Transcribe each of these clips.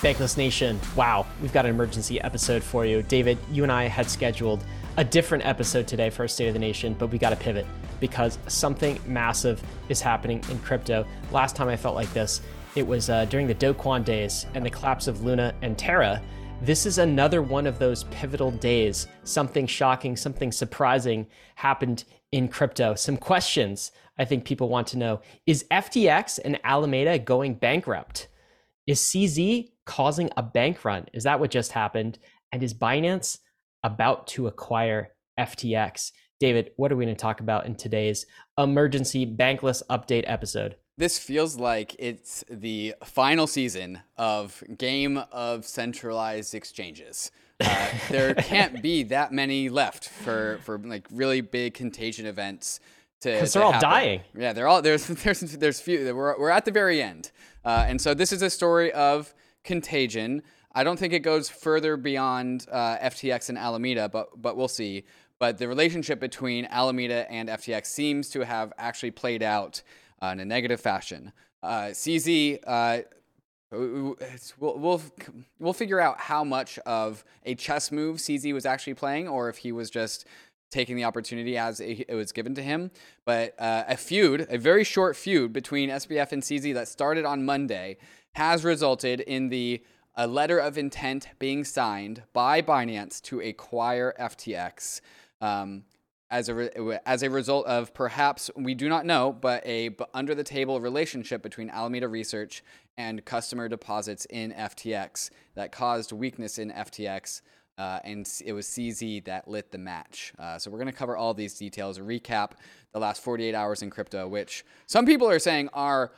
Bankless Nation, wow, we've got an emergency episode for you. David, you and I had scheduled a different episode today for State of the Nation, but we got to pivot because something massive is happening in crypto. Last time I felt like this, it was uh, during the Do days and the collapse of Luna and Terra. This is another one of those pivotal days. Something shocking, something surprising happened in crypto. Some questions I think people want to know Is FTX and Alameda going bankrupt? Is CZ causing a bank run? Is that what just happened? And is Binance about to acquire FTX? David, what are we going to talk about in today's emergency bankless update episode? This feels like it's the final season of Game of Centralized Exchanges. Uh, there can't be that many left for, for like really big contagion events to because they're all happen. dying. Yeah, they're all there's there's there's few. We're we're at the very end, uh, and so this is a story of contagion. I don't think it goes further beyond uh, FTX and Alameda, but but we'll see. But the relationship between Alameda and FTX seems to have actually played out uh, in a negative fashion. Uh, CZ. Uh, we'll, we'll we'll figure out how much of a chess move CZ was actually playing, or if he was just taking the opportunity as it was given to him. But uh, a feud, a very short feud between SBF and CZ that started on Monday, has resulted in the a letter of intent being signed by Binance to acquire FTX. Um, as a re- as a result of perhaps we do not know, but a under the table relationship between Alameda Research and customer deposits in FTX that caused weakness in FTX. Uh, and it was CZ that lit the match. Uh, so we're going to cover all these details, recap the last 48 hours in crypto, which some people are saying are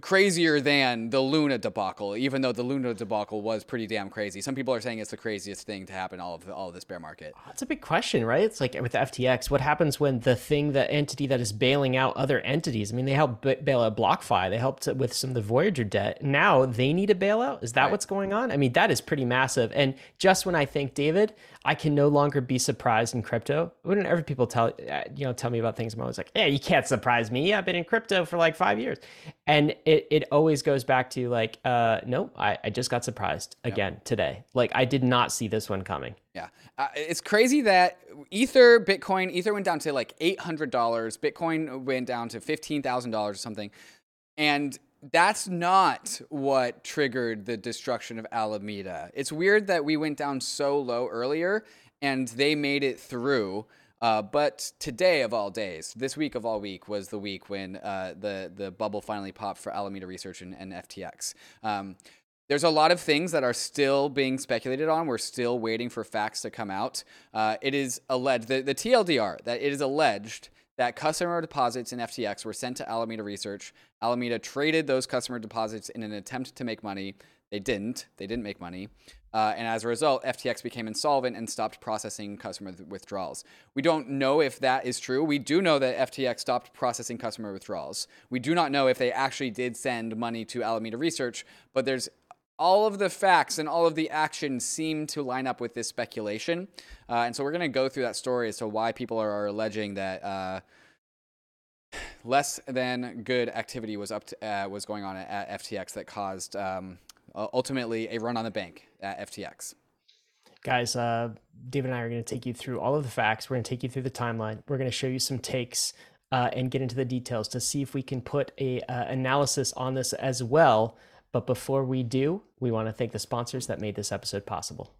crazier than the Luna debacle, even though the Luna debacle was pretty damn crazy. Some people are saying it's the craziest thing to happen all of all of this bear market. That's a big question, right? It's like with FTX, what happens when the thing, the entity that is bailing out other entities? I mean, they helped bail out BlockFi, they helped with some of the Voyager debt. Now they need a bailout. Is that right. what's going on? I mean, that is pretty massive. And just when I think, David, I can no longer be surprised in crypto. Whenever people tell uh, you know tell me about things, I'm always like, "Yeah, you can't surprise me. I've been in crypto for like five years," and it it always goes back to like, uh, "No, I, I just got surprised again yeah. today. Like I did not see this one coming." Yeah, uh, it's crazy that Ether, Bitcoin, Ether went down to like eight hundred dollars. Bitcoin went down to fifteen thousand dollars or something, and that's not what triggered the destruction of Alameda. It's weird that we went down so low earlier and they made it through. Uh, but today of all days, this week of all week was the week when uh, the the bubble finally popped for Alameda Research and, and FTX. Um, there's a lot of things that are still being speculated on. We're still waiting for facts to come out. Uh, it is alleged the, the TLDR that it is alleged that customer deposits in FTX were sent to Alameda Research. Alameda traded those customer deposits in an attempt to make money. They didn't. They didn't make money. Uh, and as a result, FTX became insolvent and stopped processing customer withdrawals. We don't know if that is true. We do know that FTX stopped processing customer withdrawals. We do not know if they actually did send money to Alameda Research, but there's all of the facts and all of the actions seem to line up with this speculation. Uh, and so we're going to go through that story as to why people are, are alleging that uh, less than good activity was up to, uh, was going on at, at FTX that caused um, ultimately a run on the bank at FTX. Guys, uh, David and I are going to take you through all of the facts. We're going to take you through the timeline. We're going to show you some takes uh, and get into the details to see if we can put a uh, analysis on this as well. But before we do, we want to thank the sponsors that made this episode possible.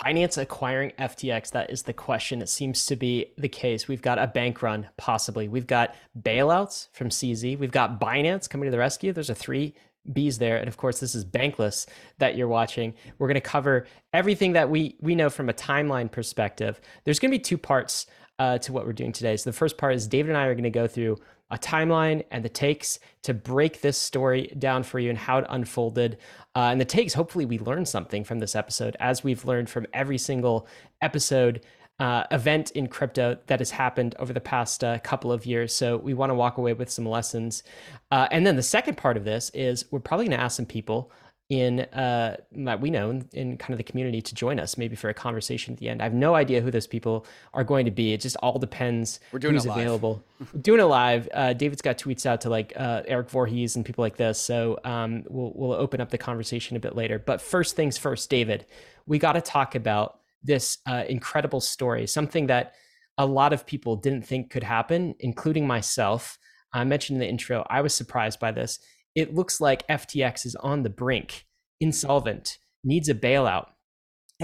Binance acquiring FTX, that is the question. It seems to be the case. We've got a bank run, possibly. We've got bailouts from CZ. We've got Binance coming to the rescue. There's a three. Bees there. And of course, this is Bankless that you're watching. We're going to cover everything that we, we know from a timeline perspective. There's going to be two parts uh, to what we're doing today. So the first part is David and I are going to go through a timeline and the takes to break this story down for you and how it unfolded. Uh, and the takes, hopefully, we learned something from this episode as we've learned from every single episode uh, event in crypto that has happened over the past uh, couple of years. So we want to walk away with some lessons. Uh, and then the second part of this is we're probably going to ask some people in uh, that we know in, in, kind of the community to join us, maybe for a conversation at the end. I have no idea who those people are going to be. It just all depends. We're doing who's available. doing it live. Uh, David's got tweets out to like uh, Erik Voorhees and people like this. So um, we'll we'll open up the conversation a bit later. But first things first, David, we got to talk about this uh, incredible story, something that a lot of people didn't think could happen, including myself. I mentioned in the intro, I was surprised by this it looks like FTX is on the brink, insolvent, needs a bailout.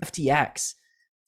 FTX,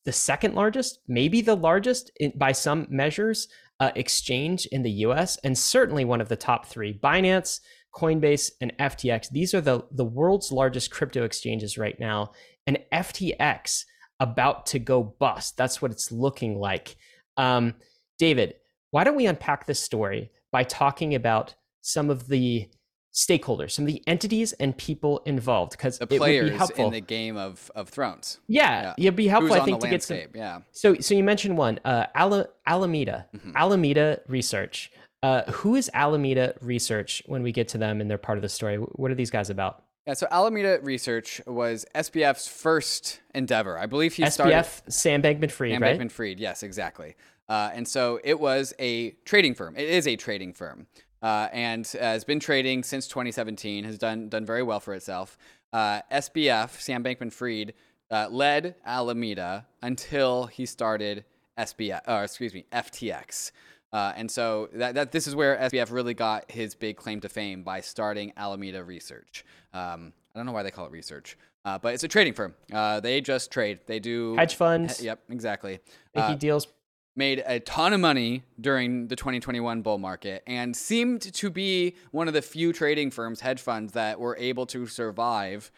the second largest, maybe the largest in, by some measures, uh, exchange in the US, and certainly one of the top three Binance, Coinbase, and FTX. These are the, the world's largest crypto exchanges right now. And FTX about to go bust. That's what it's looking like. Um, David, why don't we unpack this story by talking about some of the stakeholders, some of the entities and people involved, because the players in the game of, of Thrones. Yeah, yeah. it'd be helpful, Who's I think, to get some. Yeah. So, so you mentioned one, uh, Ala, Alameda, mm-hmm. Alameda Research. Uh, who is Alameda Research when we get to them and they're part of the story? What are these guys about? Yeah, so Alameda Research was SBF's first endeavor. I believe he SBF, started. SBF, Sam Bankman Fried, Sam right? Bankman Fried, yes, exactly. Uh, and so it was a trading firm. It is a trading firm uh, and has been trading since 2017. Has done done very well for itself. Uh, SBF, Sam Bankman-Fried, uh, led Alameda until he started SBF, or excuse me, FTX. Uh, and so that, that this is where SBF really got his big claim to fame by starting Alameda Research. Um, I don't know why they call it research, uh, but it's a trading firm. Uh, they just trade. They do hedge funds. He, yep, exactly. Making uh, deals made a ton of money during the 2021 bull market and seemed to be one of the few trading firms, hedge funds, that were able to survive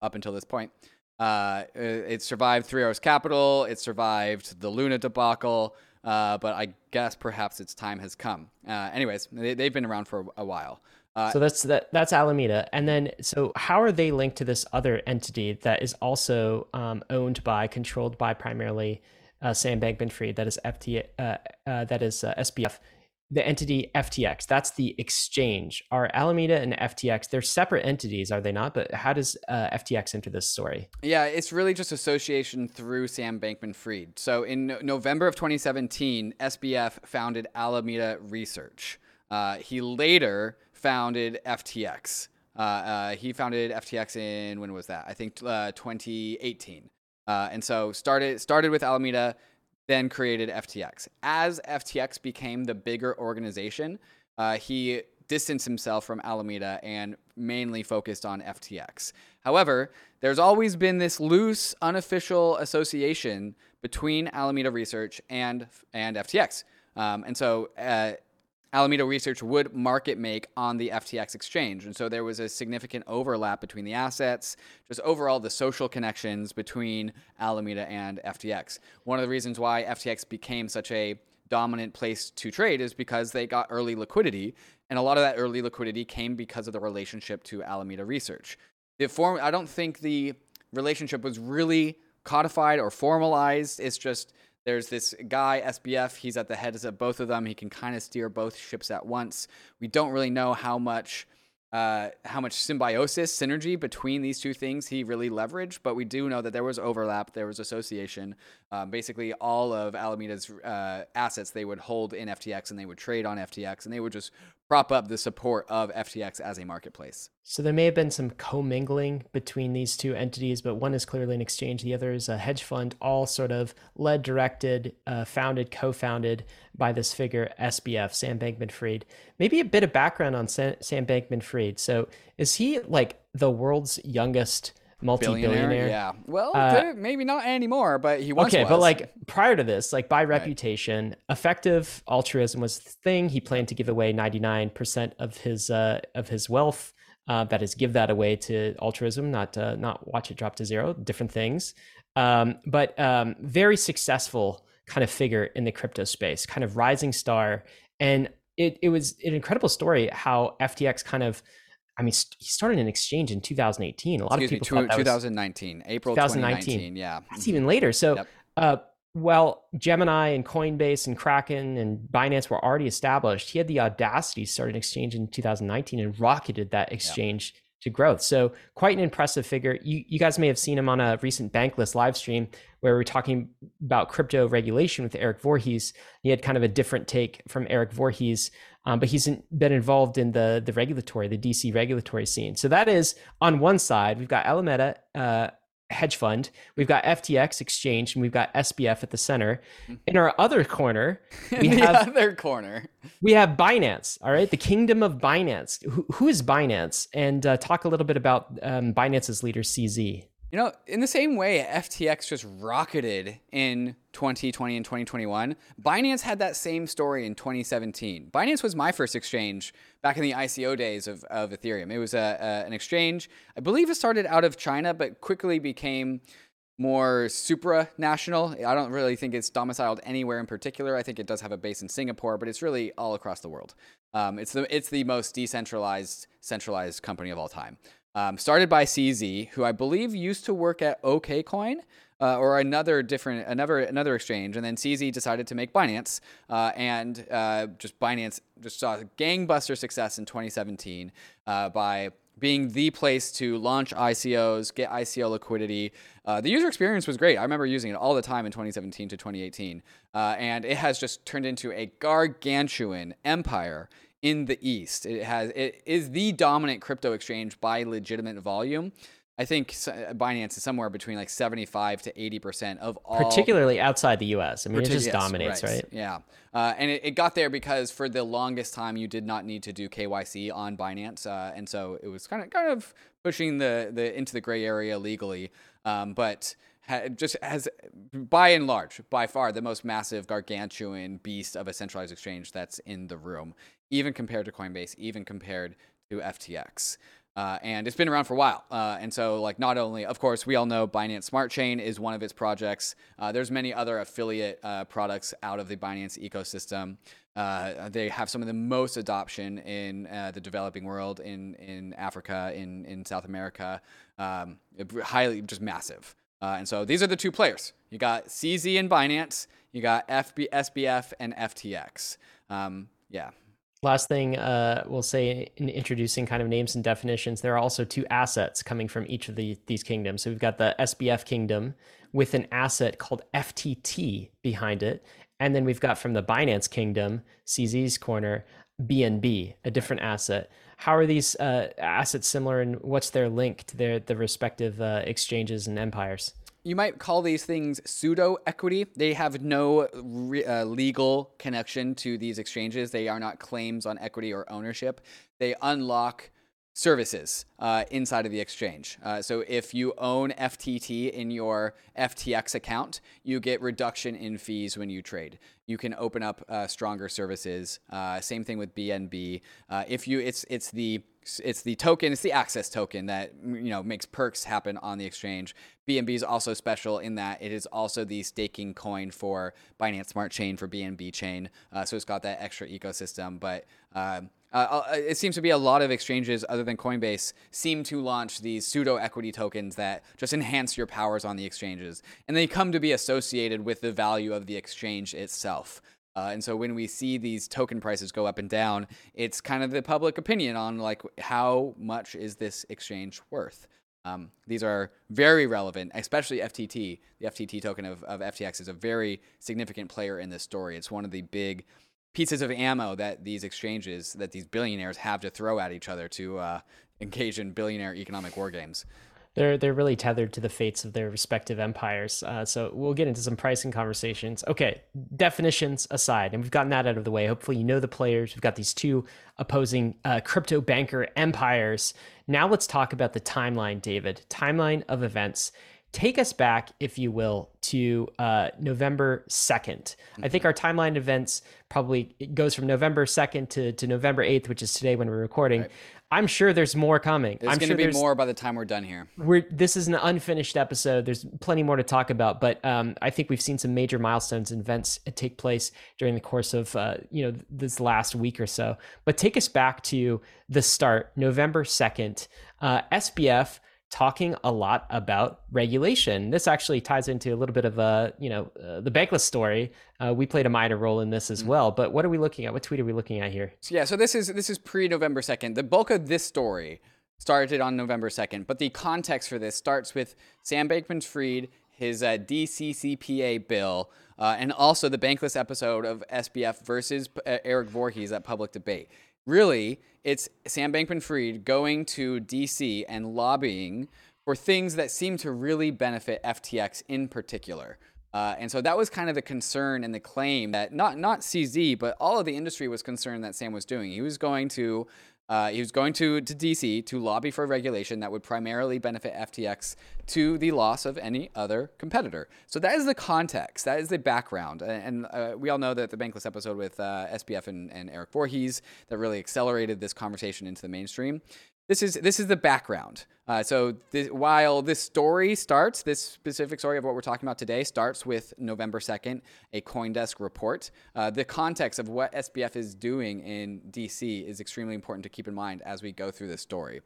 up until this point. Uh, it survived Three Arrows Capital, it survived the Luna debacle, uh, but I guess perhaps its time has come. Uh, anyways, they, have been around for a while. Uh, so that's that. That's Alameda, and then so how are they linked to this other entity that is also um, owned by, controlled by primarily uh, Sam Bankman-Fried, that is FT, uh, uh, that is SBF, the entity FTX. That's the exchange. Are Alameda and FTX? They're separate entities, are they not? But how does uh, FTX enter this story? Yeah, it's really just association through Sam Bankman-Fried. So in November of 2017, SBF founded Alameda Research. Uh, he later founded FTX. he founded FTX in when was that? I think 2018. Uh, and so started started with Alameda, then created FTX. As FTX became the bigger organization, uh, he distanced himself from Alameda and mainly focused on FTX. However, there's always been this loose, unofficial association between Alameda Research and and FTX. Um, and so uh, Alameda Research would market make on the FTX exchange. And so there was a significant overlap between the assets, just overall the social connections between Alameda and FTX. One of the reasons why FTX became such a dominant place to trade is because they got early liquidity. And a lot of that early liquidity came because of the relationship to Alameda Research. The form, I don't think the relationship was really codified or formalized. It's just there's this guy, SBF, he's at the heads of both of them. He can kind of steer both ships at once. We don't really know how much uh, how much symbiosis, synergy between these two things he really leveraged, but we do know that there was overlap, there was association. Um, basically, all of Alameda's uh, assets they would hold in FTX and they would trade on FTX and they would just prop up the support of FTX as a marketplace. So there may have been some commingling between these two entities, but one is clearly an exchange, the other is a hedge fund, all sort of led, directed, uh, founded, co-founded by this figure SBF, Sam Bankman-Fried. Maybe a bit of background on Sam, Sam Bankman-Fried. So is he like the world's youngest multi-billionaire. Yeah. Well, uh, maybe not anymore, but he once okay. Was. But like prior to this, like by reputation, right. effective altruism was the thing. He planned to give away 99% of his uh, of his wealth. Uh, that is, give that away to altruism, not uh, not watch it drop to zero. Different things, um, but um, very successful kind of figure in the crypto space, kind of rising star. And it it was an incredible story how FTX kind of I mean, he started an exchange in 2018. A lot Excuse of people me, 2019, April 2019. 2019. Yeah, that's even later. So, yep. uh, well, Gemini and Coinbase and Kraken and Binance were already established. He had the audacity to start an exchange in 2019 and rocketed that exchange to growth. So quite an impressive figure. You, you guys may have seen him on a recent Bankless live stream where we are talking about crypto regulation with Erik Voorhees. He had kind of a different take from Erik Voorhees, um, but he's been involved in the the regulatory, the DC regulatory scene. So that is on one side. We've got Alameda, uh, hedge fund. We've got FTX exchange and we've got SBF at the center. In our other corner, we the have other corner. We have Binance. All right, the kingdom of Binance. who, who is Binance? And uh, talk a little bit about um, Binance's leader CZ. You know, in the same way FTX just rocketed in 2020 and 2021, Binance had that same story in 2017. Binance was my first exchange back in the ICO days of, of Ethereum. It was a, a, an exchange, I believe it started out of China, but quickly became more supranational. I don't really think it's domiciled anywhere in particular. I think it does have a base in Singapore, but it's really all across the world. Um, it's the it's the most decentralized, centralized company of all time. Um, started by CZ, who I believe used to work at OKCoin. Uh, or another different another another exchange, and then CZ decided to make Binance, uh, and uh, just Binance just saw gangbuster success in 2017 uh, by being the place to launch ICOs, get ICO liquidity. Uh, the user experience was great. I remember using it all the time in 2017 to 2018, uh, and it has just turned into a gargantuan empire in the East. It has it is the dominant crypto exchange by legitimate volume. I think Binance is somewhere between like 75 to 80 percent of all, particularly outside the U.S. I mean, it just dominates, right? right? Yeah, uh, and it, it, got there because for the longest time you did not need to do KYC on Binance, uh, and so it was kind of kind of pushing the the into the gray area legally, um, but just has by and large by far the most massive gargantuan beast of a centralized exchange that's in the room even compared to Coinbase, even compared to FTX. Uh, and it's been around for a while. Uh, and so, like, not only, of course, we all know Binance Smart Chain is one of its projects. Uh, there's many other affiliate uh, products out of the Binance ecosystem. Uh, they have some of the most adoption in uh, the developing world, in in Africa, in in South America. Um, highly, just massive. and so, these are the two players. You got CZ and Binance. You got FB, SBF and FTX. Um, yeah, Last thing uh, we'll say in introducing kind of names and definitions, there are also two assets coming from each of the, these kingdoms. So we've got the SBF kingdom with an asset called FTT behind it. And then we've got from the Binance kingdom, CZ's corner, BNB, a different asset. How are these uh, assets similar and what's their link to their the respective uh, exchanges and empires? You might call these things pseudo equity. They have no re- uh, legal connection to these exchanges. They are not claims on equity or ownership. They unlock services uh, inside of the exchange. Uh, so if you own FTT in your FTX account, you get reduction in fees when you trade. You can open up uh, stronger services. Uh, same thing with BNB. Uh, if you, it's it's the it's the token, it's the access token that you know makes perks happen on the exchange. BNB is also special in that it is also the staking coin for Binance Smart Chain for BNB Chain. Uh, so it's got that extra ecosystem. But um, uh, uh, it seems to be a lot of exchanges other than Coinbase seem to launch these pseudo equity tokens that just enhance your powers on the exchanges, and they come to be associated with the value of the exchange itself. Uh, and so when we see these token prices go up and down, it's kind of the public opinion on like how much is this exchange worth. Um, these are very relevant, especially FTT. The FTT token of, of FTX is a very significant player in this story. It's one of the big pieces of ammo that these exchanges, that these billionaires have to throw at each other to uh, engage in billionaire economic war games they're they're really tethered to the fates of their respective empires. Uh, so we'll get into some pricing conversations. Okay, definitions aside, and we've gotten that out of the way. Hopefully, you know the players. We've got these two opposing uh, crypto banker empires. Now let's talk about the timeline, David. Timeline of events. Take us back, if you will, to uh, November 2nd. Mm-hmm. I think our timeline events probably goes from November 2nd to, to November 8th, which is today when we're recording. Right. I'm sure there's more coming. There's I'm going to sure be more by the time we're done here. We're this is an unfinished episode. There's plenty more to talk about, but um, I think we've seen some major milestones and events take place during the course of uh, you know this last week or so. But take us back to the start, November second. Uh, SBF talking a lot about regulation. This actually ties into a little bit of a, you know, uh, the bankless story. Uh, we played a minor role in this as mm-hmm. well. But what are we looking at? What tweet are we looking at here? So, yeah, so this is this is pre November second. The bulk of this story started on November 2nd. But the context for this starts with Sam Bankman Fried, his uh, DCCPA bill, uh, and also the bankless episode of SBF versus uh, Erik Voorhees at public debate. Really, it's Sam Bankman Fried going to DC and lobbying for things that seem to really benefit FTX in particular. Uh, and so that was kind of the concern and the claim that not not CZ, but all of the industry was concerned that Sam was doing. He was going to uh, he was going to, to DC to lobby for regulation that would primarily benefit FTX to the loss of any other competitor. So that is the context. That is the background. And uh, we all know that the Bankless episode with uh, SBF and, and Erik Voorhees that really accelerated this conversation into the mainstream this is this is the background. Uh, so while this story starts, this specific story of what we're talking about today starts with November second, a CoinDesk report. Uh, the context of what SBF is doing in DC is extremely important to keep in mind as we go through this story.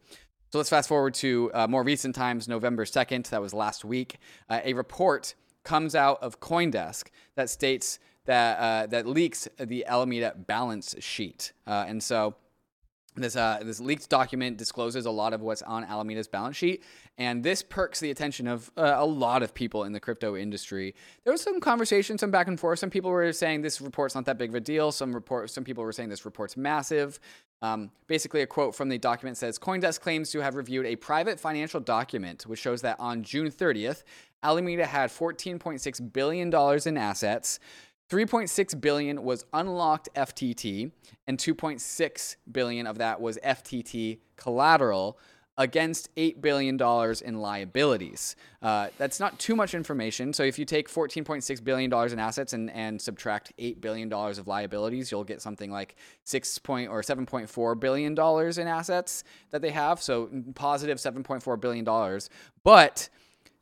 So let's fast forward to uh, more recent times, November 2nd, that was last week. Uh, a report comes out of CoinDesk that states that, uh, that leaks the Alameda balance sheet. Uh, and so this uh, this leaked document discloses a lot of what's on Alameda's balance sheet, and this perks the attention of uh, a lot of people in the crypto industry. There was some conversation, some back and forth. Some people were saying this report's not that big of a deal. Some report, some people were saying this report's massive. Um, basically, a quote from the document says CoinDesk claims to have reviewed a private financial document which shows that on June 30th, Alameda had 14.6 billion dollars in assets. 3.6 billion was unlocked FTT and 2.6 billion of that was FTT collateral against $8 billion in liabilities. Uh, that's not too much information. So if you take $14.6 billion in assets and, and subtract $8 billion of liabilities, you'll get something like 6 point or $7.4 billion in assets that they have. So positive $7.4 billion. But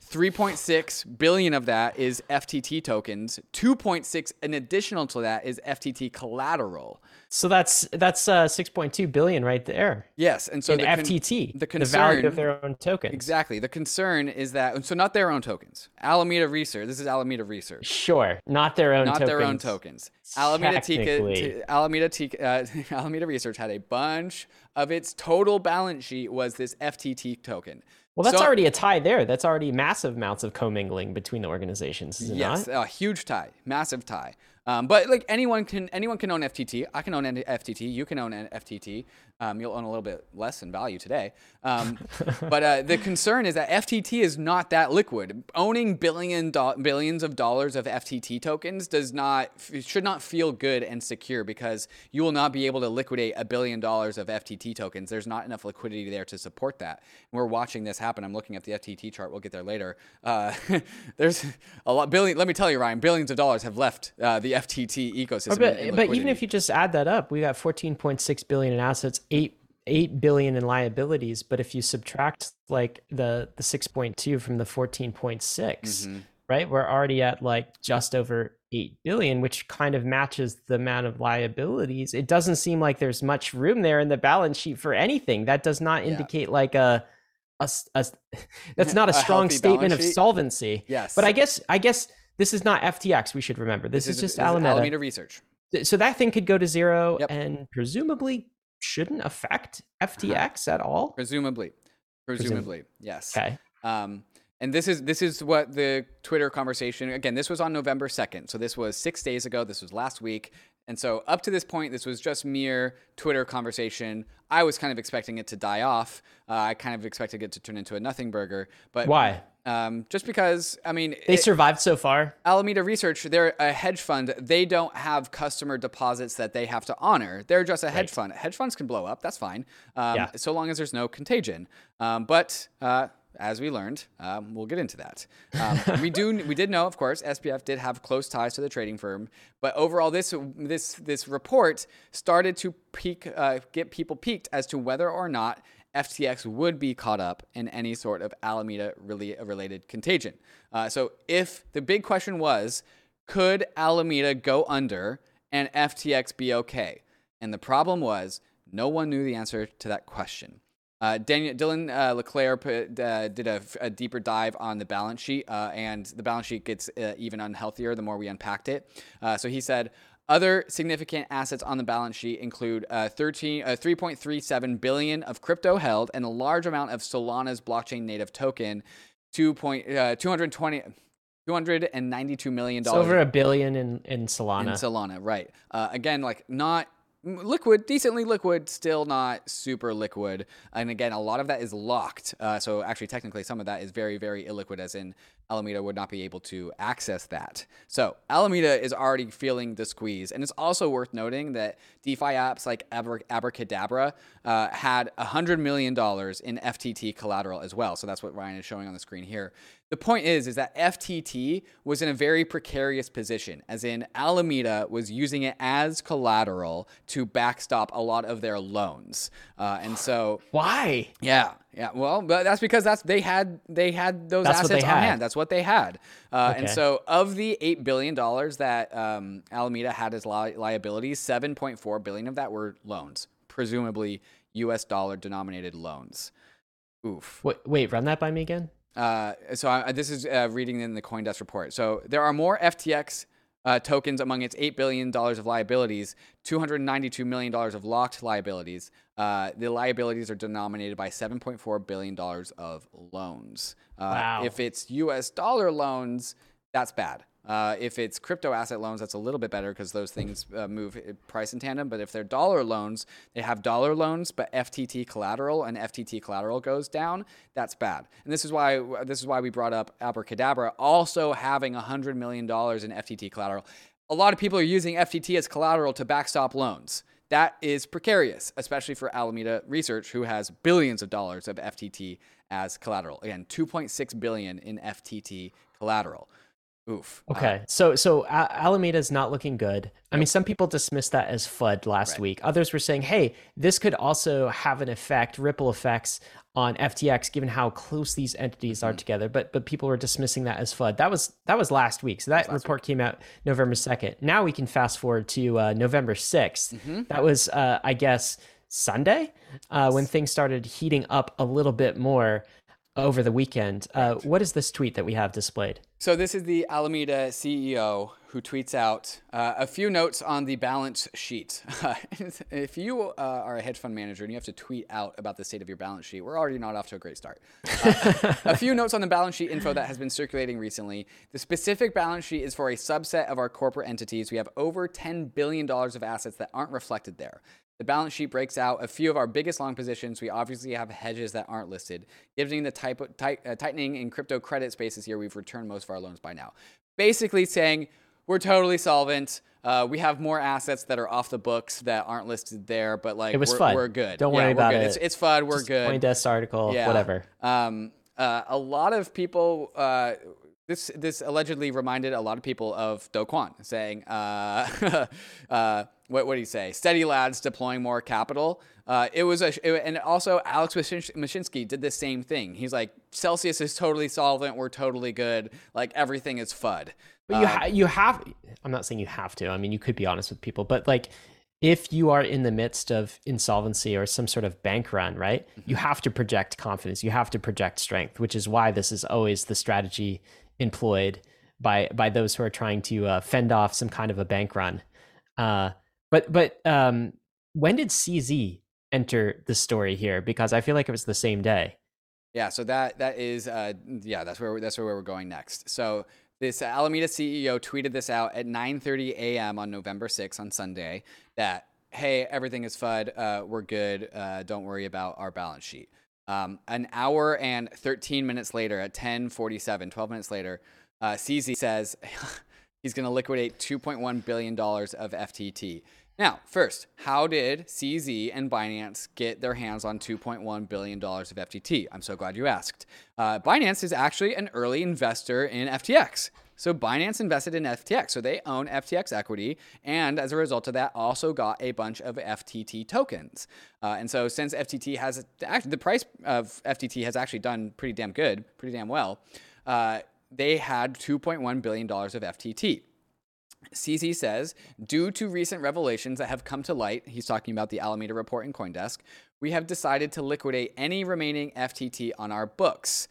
3.6 billion of that is FTT tokens. 2.6 an additional to that is FTT collateral. So that's that's uh, 6.2 billion right there. Yes, and so the con- FTT, the, concern, the value of their own token. Exactly. The concern is that so not their own tokens. Alameda Research. This is Alameda Research. Sure, not their own. Not tokens. their own tokens. Alameda Tika, Alameda Tika, uh, Alameda Research had a bunch of its total balance sheet was this FTT token. Well, that's so, already a tie there. That's already massive amounts of commingling between the organizations. yes, not? a huge tie, massive tie. Um, but like anyone can anyone can own FTT. I can own an FTT. You can own an FTT. Um, you'll own a little bit less in value today. Um, but uh, the concern is that FTT is not that liquid. Owning billion do- billions of dollars of FTT tokens does not should not feel good and secure because you will not be able to liquidate a billion dollars of FTT tokens. There's not enough liquidity there to support that. And we're watching this happen. I'm looking at the FTT chart. We'll get there later. Uh, there's a lot billion. Let me tell you, Ryan, billions of dollars have left uh, the FTT ecosystem. But, but even if you just add that up, we got 14.6 billion in assets, eight eight billion in liabilities. But if you subtract like the the 6.2 from the 14.6, mm-hmm. right, we're already at like just over eight billion, which kind of matches the amount of liabilities. It doesn't seem like there's much room there in the balance sheet for anything. That does not indicate yeah. like a a, a, that's not a strong statement of solvency. Yes. But I guess I guess this is not FTX. We should remember this, this is, is, just Alameda. Alameda Research. So that thing could go to zero yep. and presumably shouldn't affect FTX uh-huh. at all. Presumably, presumably, Presum- yes. Okay. Um, and this is this is what the Twitter conversation again. This was on November second, so this was six days ago. This was last week. And so up to this point, this was just mere Twitter conversation. I was kind of expecting it to die off. Uh, I kind of expected it to turn into a nothing burger. But why? Um, just because, I mean, they it, survived so far. Alameda Research, they're a hedge fund. They don't have customer deposits that they have to honor. They're just a hedge right. fund. Hedge funds can blow up. That's fine. Um, yeah. So long as there's no contagion. Um, but uh, as we learned, um, we'll get into that. Um, we do, we did know, of course, SBF did have close ties to the trading firm, but overall, this this this report started to peak, uh, get people peaked as to whether or not FTX would be caught up in any sort of Alameda related contagion. Uh, so, if the big question was, could Alameda go under and FTX be okay? And the problem was, no one knew the answer to that question. Uh, Daniel, Dylan uh, LeClaire put, uh, did a, a, deeper dive on the balance sheet, uh, and the balance sheet gets uh, even unhealthier the more we unpacked it. Uh, so he said, Other significant assets on the balance sheet include uh, 13, uh, 3.37 billion of crypto held and a large amount of Solana's blockchain native token, 2. Point, uh, 220. 292 million dollars. over a billion in in Solana. In Solana, right? Uh, again, like not liquid, decently liquid, still not super liquid. And again, a lot of that is locked. Uh, so actually, technically, some of that is very, very illiquid, as in Alameda would not be able to access that. So Alameda is already feeling the squeeze. And it's also worth noting that DeFi apps like Abra- Abracadabra uh, had $100 million in FTT collateral as well. So that's what Ryan is showing on the screen here. The point is, is that FTT was in a very precarious position, as in Alameda was using it as collateral to backstop a lot of their loans, uh, and so why? Yeah, yeah. Well, but that's because that's they had they had those That's assets on had. hand. That's what they had, uh, and so of the eight billion dollars that um, Alameda had as li- liabilities, seven point four billion of that were loans, presumably U.S. dollar denominated loans. Oof. Wait, wait, run that by me again. Uh, so I, this is uh, reading in the CoinDesk report. So there are more FTX uh, tokens among its $8 billion of liabilities, $292 million of locked liabilities. Uh, the liabilities are denominated by $7.4 billion of loans. Uh, Wow. If it's US dollar loans, that's bad. Uh, if it's crypto asset loans, that's a little bit better because those things uh, move uh, price in tandem. But if they're dollar loans, they have dollar loans, but FTT collateral and FTT collateral goes down. That's bad. And this is why this is why we brought up Abracadabra also having hundred million dollars in FTT collateral. A lot of people are using FTT as collateral to backstop loans. That is precarious, especially for Alameda Research, who has billions of dollars of FTT as collateral. Again, 2.6 billion in FTT collateral. Oof. Uh, Okay, so so Alameda is not looking good. I mean, some people dismissed that as FUD last Right. week. Others were saying, "Hey, this could also have an effect, ripple effects on FTX, given how close these entities Mm-hmm. are together." But but people were dismissing that as FUD. That was that was last week. So that report came out November second. Now we can fast forward to uh, November 6th. Mm-hmm. That was, uh, I guess, Sunday uh, when things started heating up a little bit more over the weekend. Uh, what is this tweet that we have displayed? So this is the Alameda CEO who tweets out uh, a few notes on the balance sheet. if you uh, are a hedge fund manager and you have to tweet out about the state of your balance sheet, we're already not off to a great start. Uh, a few notes on the balance sheet info that has been circulating recently. The specific balance sheet is for a subset of our corporate entities. We have over $10 billion of assets that aren't reflected there. The balance sheet breaks out a few of our biggest long positions. We obviously have hedges that aren't listed. Given the type tight, uh, tightening in crypto credit spaces here, we've returned most of our loans by now. Basically saying we're totally solvent. Uh, we have more assets that are off the books that aren't listed there, but like It was we're, fun. we're good. Don't Yeah, worry about good. it. It's, it's fun. We're Just good. Coindesk article, Yeah. whatever. Um, uh, a lot of people. Uh, this this allegedly reminded a lot of people of Do Kwon saying, uh, uh, what what did he say? Steady lads deploying more capital. Uh, it was a it- and also Alex Mashin- Mashinsky did the same thing. He's like Celsius is totally solvent. We're totally good. Like everything is fud. But you ha- you have. I'm not saying you have to. I mean, you could be honest with people, but like, if you are in the midst of insolvency or some sort of bank run, right? You have to project confidence. You have to project strength, which is why this is always the strategy employed by by those who are trying to uh, fend off some kind of a bank run. Uh, but but um, when did CZ enter the story here? Because I feel like it was the same day. Yeah, so that that is uh, yeah, that's where that's where we're going next. So this Alameda CEO tweeted this out at 9:30 a.m. on November 6th on Sunday that hey, everything is FUD, uh, we're good, uh, don't worry about our balance sheet. Um, an hour and 13 minutes later, at 10:47, 12 minutes later, uh, CZ says he's going to liquidate 2.1 billion dollars of FTT. Now, first, how did CZ and Binance get their hands on $2.1 billion of FTT? I'm so glad you asked. Uh, Binance is actually an early investor in FTX. So Binance invested in FTX. So they own FTX equity. And as a result of that, also got a bunch of FTT tokens. Uh, and so since FTT has, actually, the price of FTT has actually done pretty damn good, pretty damn well, uh, they had $2.1 billion of FTT. CZ says, due to recent revelations that have come to light, he's talking about the Alameda report in Coindesk, we have decided to liquidate any remaining FTT on our books.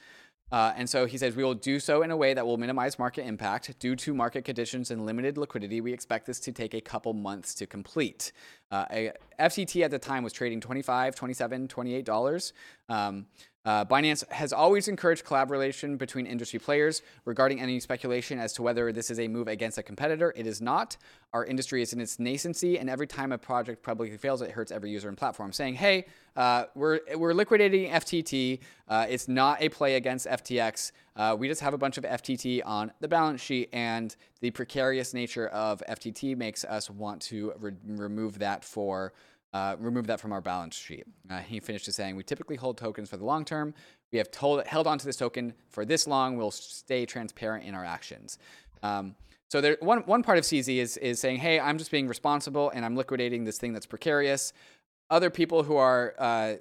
Uh, and so he says, we will do so in a way that will minimize market impact. Due to market conditions and limited liquidity, we expect this to take a couple months to complete. Uh, FTT at the time was trading 25 27 $28. Um, uh, Binance has always encouraged collaboration between industry players. Regarding any speculation as to whether this is a move against a competitor, it is not. Our industry is in its nascency, and every time a project publicly fails, it hurts every user and platform. Saying, "Hey, uh, we're we're liquidating FTT. Uh, it's not a play against FTX. Uh, we just have a bunch of FTT on the balance sheet, and the precarious nature of FTT makes us want to re- remove that for." Uh, remove that from our balance sheet. Uh, he finished saying, We typically hold tokens for the long term. We have told, held onto this token for this long. We'll stay transparent in our actions. Um, so there, one, one part of CZ is, is saying, Hey, I'm just being responsible and I'm liquidating this thing that's precarious. Other people who are uh,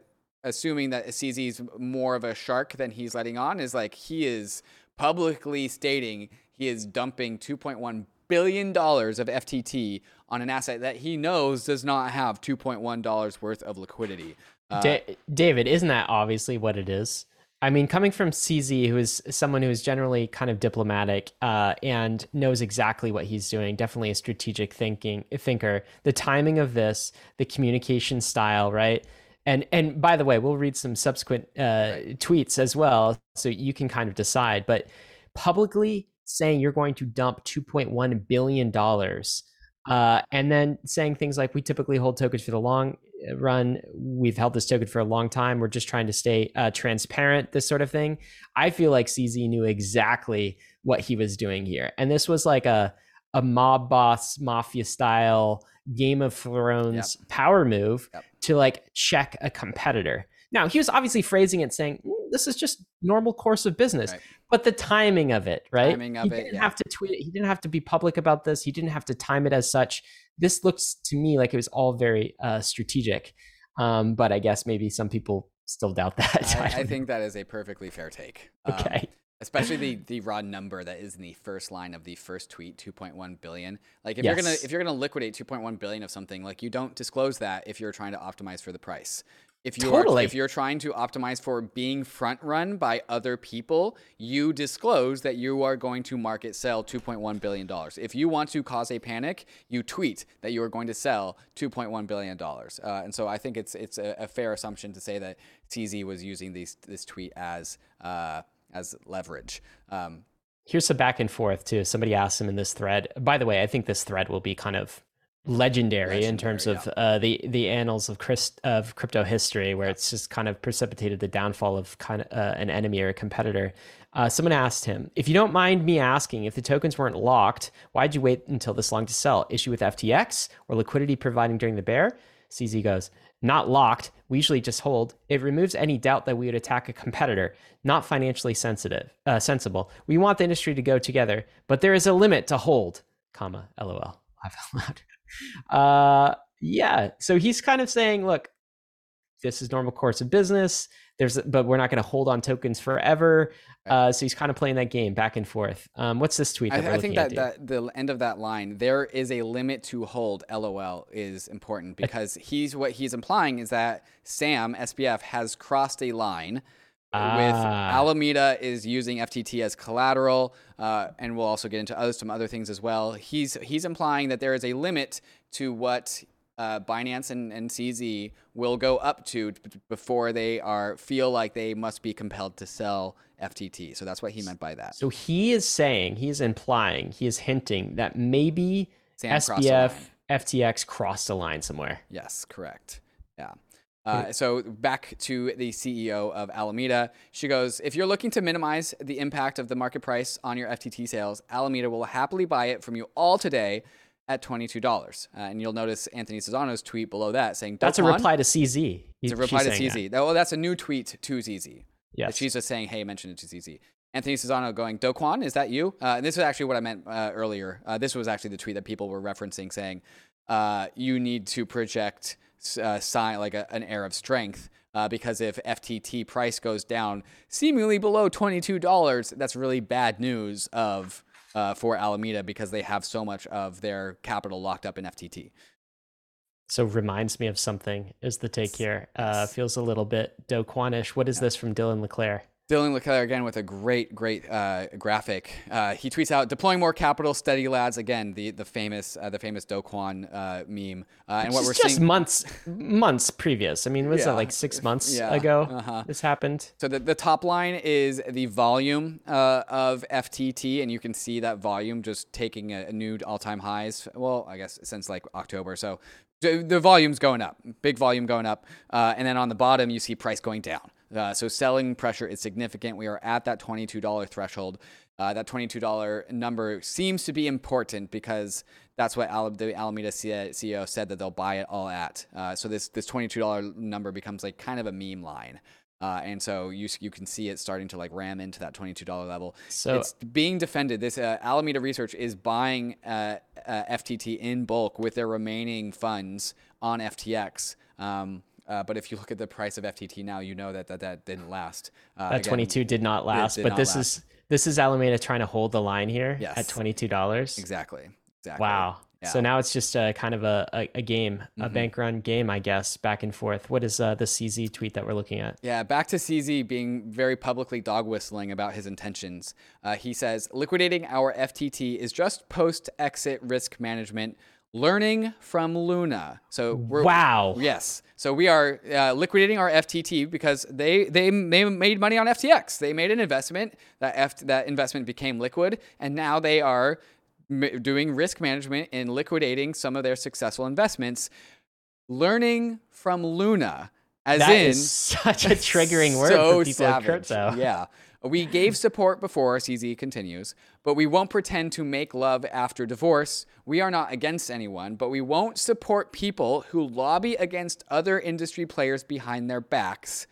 assuming that CZ is more of a shark than he's letting on is like he is publicly stating he is dumping 2.1 billion dollars of FTT on an asset that he knows does not have 2.1 dollars worth of liquidity. Uh, da- David, isn't that obviously what it is? I mean, coming from CZ, who is someone who is generally kind of diplomatic uh, and knows exactly what he's doing, definitely a strategic thinking thinker. The timing of this, the communication style, right? And and by the way, we'll read some subsequent uh, right. tweets as well, so you can kind of decide. But publicly saying you're going to dump 2.1 billion dollars uh, and then saying things like we typically hold tokens for the long uh, run. We've held this token for a long time. We're just trying to stay uh, transparent this sort of thing. I feel like cz knew exactly what he was doing here. And this was like a a mob boss mafia style game of thrones yep. power move yep. to like check a competitor. Now he was obviously phrasing it saying this is just normal course of business right but the timing of it, right? Timing of he didn't yeah. have to tweet it. He didn't have to be public about this. He didn't have to time it as such. This looks to me like it was all very uh, strategic. Um, but I guess maybe some people still doubt that. I, I think that is a perfectly fair take. Um, okay. especially the the raw number that is in the first line of the first tweet 2.1 billion like if yes. you're gonna if you're gonna liquidate 2.1 billion of something like you don't disclose that if you're trying to optimize for the price if you're totally. if you're trying to optimize for being front run by other people, you disclose that you are going to market sell 2.1 billion dollars. If you want to cause a panic, you tweet that you are going to sell 2.1 billion dollars. Uh, and so I think it's it's a, a, fair assumption to say that CZ was using these this tweet as uh, as leverage. Um, Here's some back and forth too. Somebody asked him in this thread. By the way, I think this thread will be kind of legendary, legendary in terms of uh, the the annals of Christ, of crypto history, where it's just kind of precipitated the downfall of kind of uh, an enemy or a competitor. Uh, someone asked him, "If you don't mind me asking, if the tokens weren't locked, why'd you wait until this long to sell? Issue with FTX or liquidity providing during the bear?" CZ goes, "Not locked. We usually just hold. It removes any doubt that we would attack a competitor. Not financially sensitive, uh, sensible. We want the industry to go together, but there is a limit to hold." Comma. LOL. Laugh out loud uh, yeah. So he's kind of saying, look, this is normal course of business. There's, but we're not going to hold on tokens forever. Uh, so he's kind of playing that game back and forth. Um, what's this tweet? That I, I, think that, that the end of that line, there is a limit to hold. LOL is important because he's what he's implying is that Sam SBF has crossed a line ah. with Alameda is using FTT as collateral, uh, and we'll also get into other, some other things as well. He's he's implying that there is a limit to what uh, Binance and, and CZ will go up to before they are feel like they must be compelled to sell FTT. So that's what he meant by that. So he is saying, he is implying, he is hinting that maybe Sam SBF, FTX crossed a line somewhere. Yes, correct. Yeah. Uh, so back to the CEO of Alameda. She goes, if you're looking to minimize the impact of the market price on your FTT sales, Alameda will happily buy it from you all today at $22. Uh, and you'll notice Anthony Sassano's tweet below that saying, That's a reply to CZ. It's a reply to CZ. That. Well, that's a new tweet to CZ. Yes. She's just saying, hey, mention it to CZ. Anthony Sazzano going, Do Kwon, is that you? Uh, and this is actually what I meant uh, earlier. Uh, this was actually the tweet that people were referencing saying, uh, you need to project uh, sign like a, an air of strength. Uh, because if FTT price goes down seemingly below $22, that's really bad news of uh, for Alameda because they have so much of their capital locked up in FTT. So reminds me of something is the take here. Uh, feels a little bit Do Kwonish. What is yeah. this from Dylan LeClaire? Dylan LeClaire again with a great, great uh, graphic. Uh, he tweets out deploying more capital, steady lads. Again, the the famous uh, the famous Do Kwon uh, meme. Uh, and what we're just seeing months months previous. I mean, was Yeah. that like six months Yeah, ago? uh-huh. This happened. So the, the top line is the volume uh, of FTT, and you can see that volume just taking a, a new all-time highs. Well, I guess since like October. So the, the volume's going up, big volume going up, uh, and then on the bottom you see price going down. Uh, so selling pressure is significant. We are at that twenty-two dollar threshold. Uh, that twenty-two dollar number seems to be important because that's what Al- the Alameda CEO said that they'll buy it all at. Uh, so this this twenty-two dollar number becomes like kind of a meme line. Uh, and so you you can see it starting to like ram into that twenty two dollar level. So- it's being defended. This uh, Alameda Research is buying uh, uh, FTT in bulk with their remaining funds on FTX. Um, uh, but if you look at the price of FTT now, you know that that, that didn't last. Uh, That again, 22 did not last, did but not this last. is this is Alameda trying to hold the line here Yes. at $22. exactly exactly. Wow. Yeah. So now it's just a kind of a, a, a game, a Mm-hmm. bank run game, I guess, back and forth. What is uh, the CZ tweet that we're looking at? Yeah, back to CZ being very publicly dog whistling about his intentions. Uh, he says, liquidating our FTT is just post exit risk management, learning from Luna. So we're. Wow. Yes. So we are uh, liquidating our FTT because they, they they made money on FTX. They made an investment. That F, that investment became liquid, and now they are m- doing risk management in liquidating some of their successful investments. Learning from Luna, as That in is such a triggering word so for people savage. in crypto. Yeah. We gave support before, CZ continues, but we won't pretend to make love after divorce. We are not against anyone, but we won't support people who lobby against other industry players behind their backs.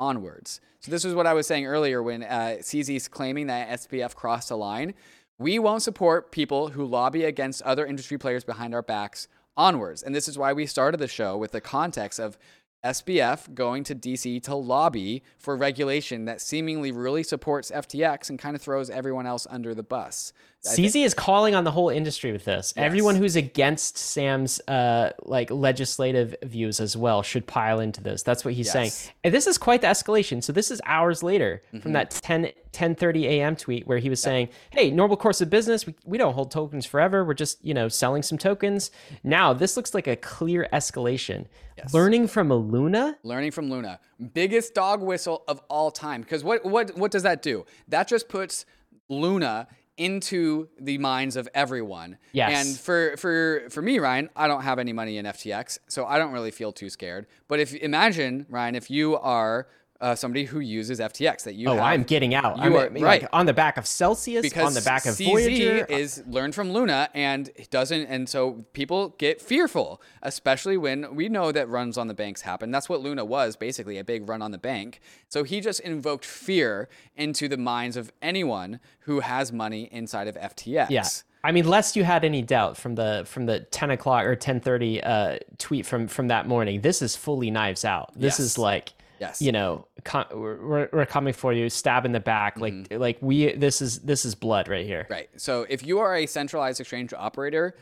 Onwards. So, this is what I was saying earlier when uh, CZ's claiming that SBF crossed a line. We won't support people who lobby against other industry players behind our backs onwards. And this is why we started the show with the context of SBF going to DC to lobby for regulation that seemingly really supports FTX and kind of throws everyone else under the bus. CZ is calling on the whole industry with this. Everyone who's against Sam's uh, like legislative views as well should pile into this. That's what he's Yes. saying. And this is quite the escalation. So this is hours later Mm-hmm. from that 10 10:30 a.m. tweet where he was saying, "Hey, normal course of business. We, we don't hold tokens forever. We're just you know selling some tokens." Now this looks like a clear escalation. Learning from a Luna. Learning from Luna, biggest dog whistle of all time. Because what what what does that do? That just puts Luna into the minds of everyone. Yes. And for for for me, Ryan, I don't have any money in FTX, so I don't really feel too scared. But if imagine, Ryan, if you are uh, somebody who uses FTX, that you Oh, have, I'm getting out. You I'm are like, right. on the back of Celsius, because on the back of CZ Voyager. is learned from Luna and doesn't, and so people get fearful, especially when we know that runs on the banks happen. That's what Luna was basically a big run on the bank. So he just invoked fear into the minds of anyone who has money inside of FTX. Yeah. I mean, lest you had any doubt from the from the ten o'clock or ten thirty uh, tweet from from that morning, this is fully knives out. This Yes. is like, Yes. you know, co- we're, we're coming for you, stab in the back, like like we this is this is blood right here. Mm-hmm. Right. So if you are a centralized exchange operator,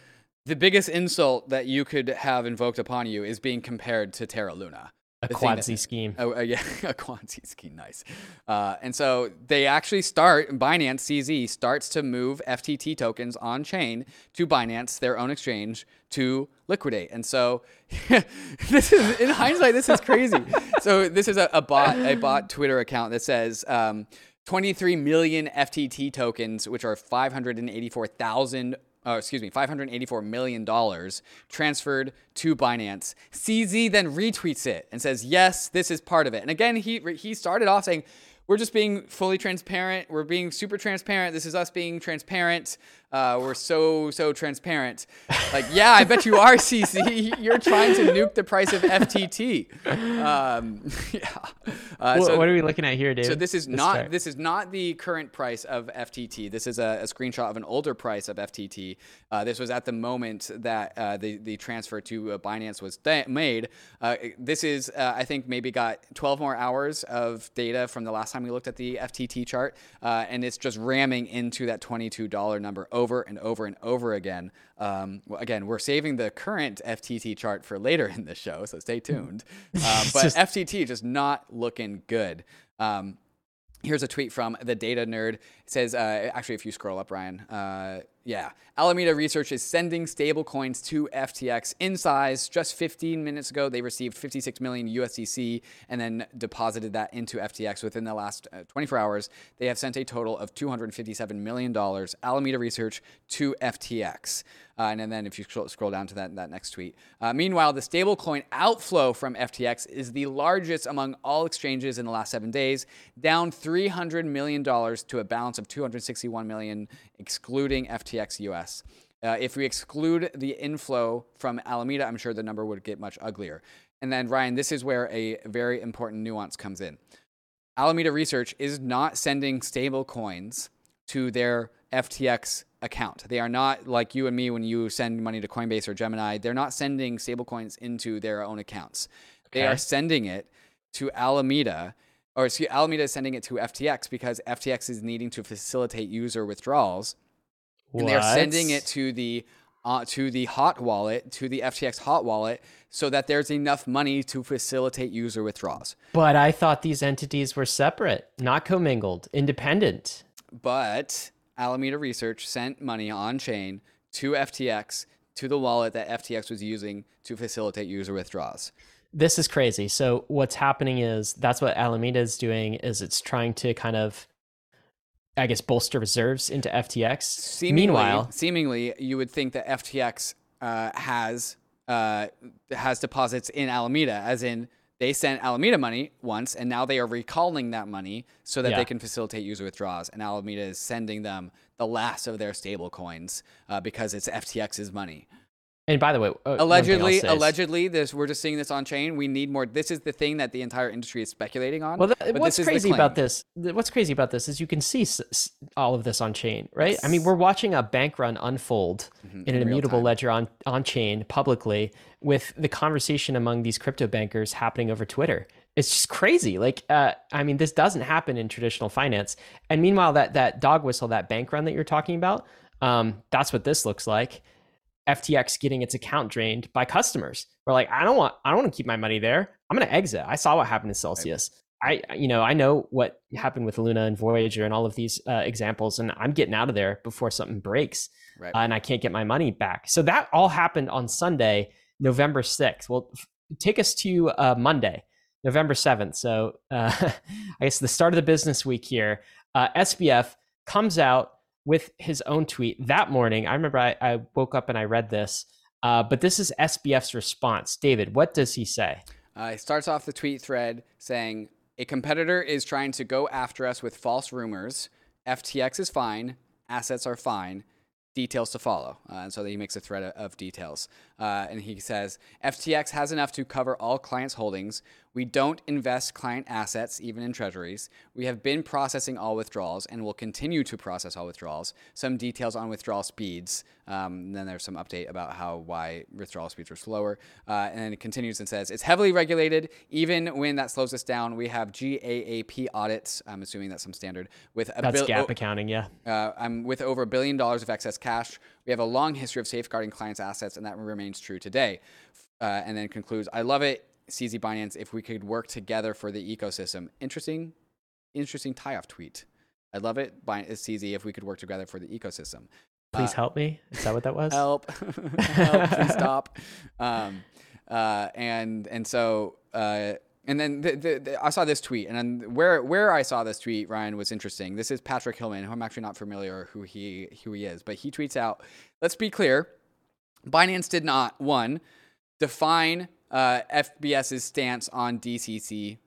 the biggest insult that you could have invoked upon you is being compared to Terra Luna. A that- scheme. Oh, uh, yeah, a Quanti scheme, nice. Uh, and so they actually start, Binance CZ starts to move FTT tokens on chain to Binance, their own exchange, to liquidate. And so this is, in hindsight, this is crazy. so this is a, a bot, a bot Twitter account that says, um, 23 million FTT tokens, which are 584,000 uh, excuse me, $584 million transferred to Binance. CZ then retweets it and says, yes, this is part of it. And again, he, he started off saying, we're just being fully transparent. We're being super transparent. This is us being transparent. Uh, we're so, so transparent. Like, yeah, I bet you are, CZ. You're trying to nuke the price of FTT. Um, yeah. Uh, Wh- so- what are we looking at here, David? so this is not this is not the current price of FTT. This is a, a screenshot of an older price of FTT. Uh, this was at the moment that uh, the the transfer to uh, Binance was da- made. Uh, this is uh, I think maybe got 12 more hours of data from the last time we looked at the FTT chart, uh, and it's just ramming into that $22 number over and over and over again. Um, again, we're saving the current FTT chart for later in the show, so stay tuned. Um, but just- FTT just not looking good. Um, Here's a tweet from the data nerd. Says, uh, actually, if you scroll up, Ryan, uh, yeah, Alameda Research is sending stablecoins to FTX in size. Just 15 minutes ago, they received 56 million USDC and then deposited that into FTX within the last uh, 24 hours. They have sent a total of 257 million dollars. Alameda Research to FTX. Uh, and then if you scroll down to that, that next tweet. Uh, meanwhile, the stablecoin outflow from FTX is the largest among all exchanges in the last seven days, down $300 million to a balance of 261 million, excluding FTX US. Uh, if we exclude the inflow from Alameda, I'm sure the number would get much uglier. And then, Ryan, this is where a very important nuance comes in. Alameda Research is not sending stable coins to their FTX account. They are not like you and me when you send money to Coinbase or Gemini. They're not sending stablecoins into their own accounts. Okay. They are sending it to Alameda, or excuse, Alameda is sending it to FTX because FTX is needing to facilitate user withdrawals, what? and they're sending it to the uh, to the hot wallet, to the FTX hot wallet, so that there's enough money to facilitate user withdrawals. But I thought these entities were separate, not commingled, independent. But Alameda Research sent money on chain to FTX to the wallet that FTX was using to facilitate user withdrawals. This is crazy. So what's happening is that's what Alameda is doing is it's trying to kind of I guess bolster reserves into FTX. Seemingly, Meanwhile, seemingly you would think that FTX uh, has uh, has deposits in Alameda, as in they sent Alameda money once, and now they are recalling that money so that yeah. they can facilitate user withdrawals. And Alameda is sending them the last of their stable coins uh, because it's FTX's money. And by the way, uh, allegedly, allegedly, this we're just seeing this on chain. We need more. This is the thing that the entire industry is speculating on. Well, the, what's crazy about this? What's crazy about this is you can see s- all of this on chain, right? Yes. I mean, we're watching a bank run unfold mm-hmm. in an in immutable time. ledger on on chain publicly with the conversation among these crypto bankers happening over Twitter. It's just crazy. Like, uh, I mean, this doesn't happen in traditional finance. And meanwhile, that that dog whistle, that bank run that you're talking about, um, that's what this looks like. FTX getting its account drained by customers. We're like, I don't want, I don't want to keep my money there. I'm going to exit. I saw what happened to Celsius. I, you know, I know what happened with Luna and Voyager and all of these uh, examples, and I'm getting out of there before something breaks, right. uh, and I can't get my money back. So that all happened on Sunday, November 6th. Well, f- take us to uh, Monday, November 7th. So uh, I guess the start of the business week here. Uh, SBF comes out with his own tweet that morning. I remember I, I woke up and I read this, uh, but this is SBF's response. David, what does he say? Uh, he starts off the tweet thread saying, A competitor is trying to go after us with false rumors. FTX is fine. Assets are fine details to follow. Uh, and so he makes a thread of details. Uh, and he says FTX has enough to cover all clients' holdings. We don't invest client assets, even in treasuries. We have been processing all withdrawals and will continue to process all withdrawals. Some details on withdrawal speeds. Um, then there's some update about how why withdrawal speeds are slower. Uh, and then it continues and says it's heavily regulated. Even when that slows us down, we have GAAP audits. I'm assuming that's some standard with a that's bil- GAAP accounting. Yeah. Uh, I'm with over a billion dollars of excess cash. We have a long history of safeguarding clients' assets, and that remains true today. Uh, and then concludes, I love it CZ Binance if we could work together for the ecosystem. Interesting, interesting tie-off tweet. I love it. CZ if we could work together for the ecosystem. Please uh, help me. Is that what that was? help, help, please stop. Um, uh, and and so uh, and then the, the, the, I saw this tweet, and then where where I saw this tweet, Ryan was interesting. This is Patrick Hillman, who I'm actually not familiar who he who he is, but he tweets out. Let's be clear, Binance did not one define uh, FBS's stance on DCCPA,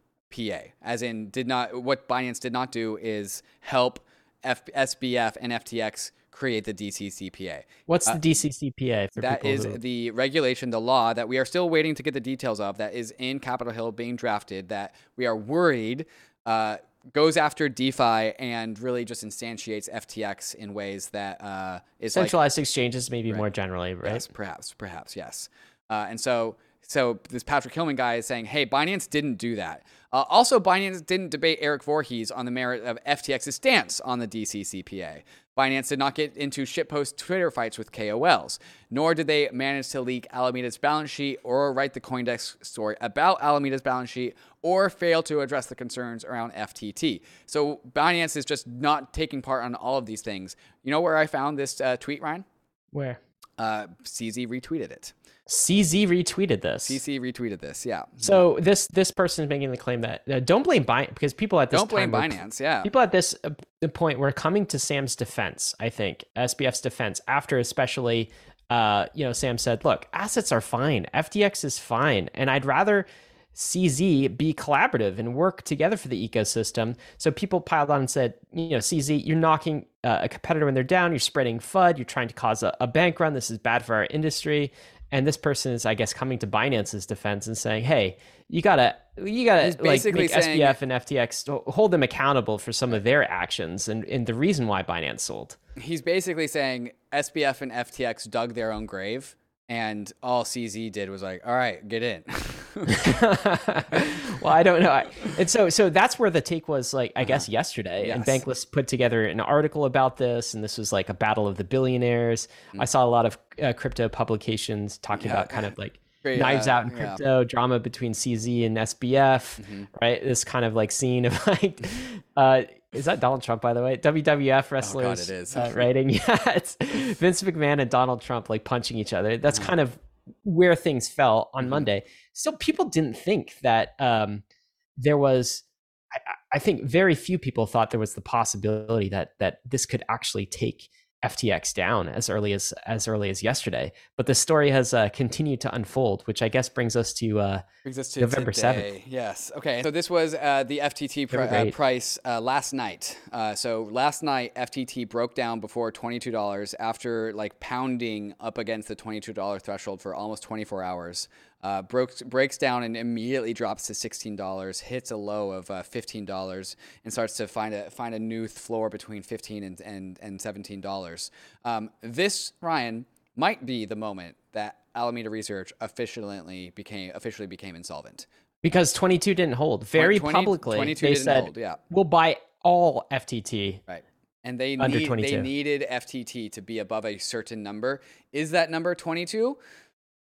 as in did not what Binance did not do is help F- SBF and FTX create the DCCPA. What's the uh, DCCPA? that is who... the regulation, the law that we are still waiting to get the details of. That is in Capitol Hill being drafted. That we are worried. Uh, goes after DeFi and really just instantiates FTX in ways that uh, is centralized like, exchanges, maybe right. more generally, right? Yes, perhaps, perhaps, yes. Uh, and so so this Patrick Hillman guy is saying, hey, Binance didn't do that. Uh, also, Binance didn't debate Erik Voorhees on the merit of FTX's stance on the DCCPA. Binance did not get into shitpost Twitter fights with KOLs, nor did they manage to leak Alameda's balance sheet or write the Coindesk story about Alameda's balance sheet or fail to address the concerns around FTT. So Binance is just not taking part on all of these things. You know where I found this uh, tweet, Ryan? Where? Uh, CZ retweeted it. CZ retweeted this. CZ retweeted this. Yeah. So this this person is making the claim that uh, don't blame Binance because people at this don't blame time were- Binance. Yeah. people at this uh, the point were coming to Sam's defense. I think SBF's defense after especially. Uh, you know, Sam said, "Look, assets are fine. FTX is fine, and I'd rather CZ be collaborative and work together for the ecosystem." So people piled on and said, "You know, CZ, you're knocking uh, a competitor when they're down. You're spreading FUD. You're trying to cause a, a bank run. This is bad for our industry." And this person is, I guess, coming to Binance's defense and saying, "Hey, you gotta, you gotta He's like make saying- SBF and FTX hold them accountable for some of their actions and, and the reason why Binance sold." He's basically saying SBF and FTX dug their own grave, and all CZ did was like, "All right, get in." well, I don't know. I- And so, so that's where the take was like, I guess yesterday. And Uh-huh. Bankless put together an article about this, and this was like a battle of the billionaires. Mm. I saw a lot of uh, crypto publications talking about kind of like Great, knives uh, out in yeah. Mm-hmm. crypto drama between CZ and SBF, right? This kind of like scene of like, uh, is that Donald Trump, by the way? WWF wrestlers Oh, it is. uh, writing. Yeah, it's Vince McMahon and Donald Trump like punching each other. That's Mm-hmm. kind of where things fell on Monday. So people didn't think that um, there was. I, I think very few people thought there was the possibility that that this could actually take FTX down as early as as early as yesterday. But the story has uh, continued to unfold, which I guess brings us to uh, Brings us to November 7th. Yes. Okay. So this was uh, the FTT November uh, price uh, last night. Uh, so last night FTT broke down before twenty-two dollars after like pounding up against the twenty-two dollar threshold for almost twenty-four hours. Uh, broke, breaks down and immediately drops to sixteen dollars. Hits a low of uh, fifteen dollars and starts to find a find a new floor between fifteen and and, and seventeen dollars. Um, this Ryan might be the moment that Alameda Research officially became officially became insolvent. because 22 didn't hold very 20 publicly. 22 they didn't said hold, yeah. we'll buy all FTT. Right. And they need, they needed FTT to be above a certain number. Is that number 22?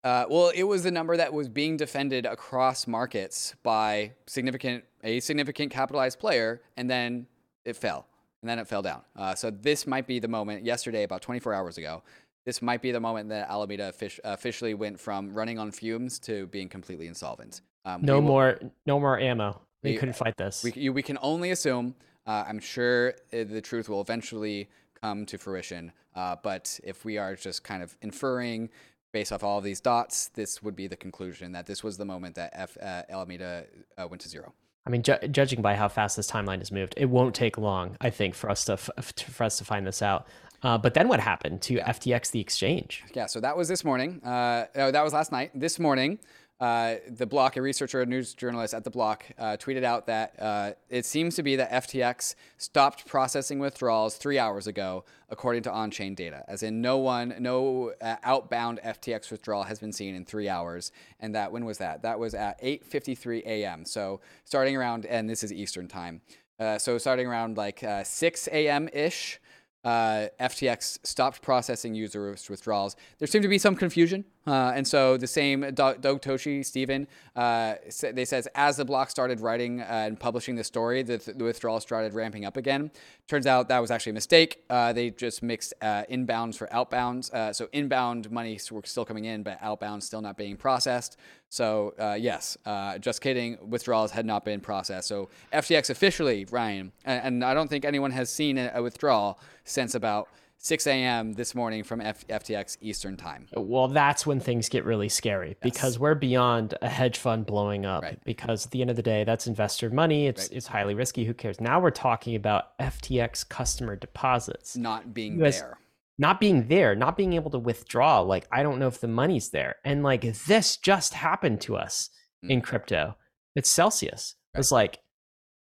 Uh, well, it was the number that was being defended across markets by significant a significant capitalized player, and then it fell, and then it fell down. Uh, so this might be the moment. Yesterday, about 24 hours ago, this might be the moment that Alameda offic- officially went from running on fumes to being completely insolvent. Um, No will- more, no more ammo. They We- couldn't fight this. we, you, we can only assume. Uh, I'm sure uh, the truth will eventually come to fruition. Uh, but if we are just kind of inferring based off all of these dots, this would be the conclusion that this was the moment that F, uh, Alameda uh, went to zero. I mean, ju- judging by how fast this timeline has moved, it won't take long, I think, for us to f- for us to find this out. Uh, but then what happened to FTX, the exchange? Yeah, so that was this morning. Uh, oh, that was last night. This morning, uh, the block, a researcher, a news journalist at the block, uh, tweeted out that uh, it seems to be that FTX stopped processing withdrawals three hours ago, according to on-chain data. As in, no one, no uh, outbound FTX withdrawal has been seen in three hours. And that when was that? That was at 8:53 a.m. So starting around, and this is Eastern time. Uh, so starting around like uh, 6 a.m. ish FTX stopped processing user withdrawals. There seemed to be some confusion, uh, and so the same Do- Doug Toshi, Stephen, uh, they says as the block started writing uh, and publishing the story, the, the withdrawals started ramping up again. Turns out that was actually a mistake. Uh, they just mixed uh, inbounds for outbounds. Uh, so inbound money were still coming in, but outbound still not being processed. So uh, yes, uh, just kidding. Withdrawals had not been processed. So FTX officially, Ryan, and, and I don't think anyone has seen a, a withdrawal since about 6 a.m. this morning from F- FTX Eastern Time. Well, that's when things get really scary because we're beyond a hedge fund blowing up. Right. Because at the end of the day, that's investor money. It's it's highly risky. Who cares? Now we're talking about FTX customer deposits Not being Yes. there. not being there, not being able to withdraw. Like I don't know if the money's there, and like this just happened to us hmm. in crypto. It's Celsius. It's like,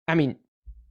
I mean,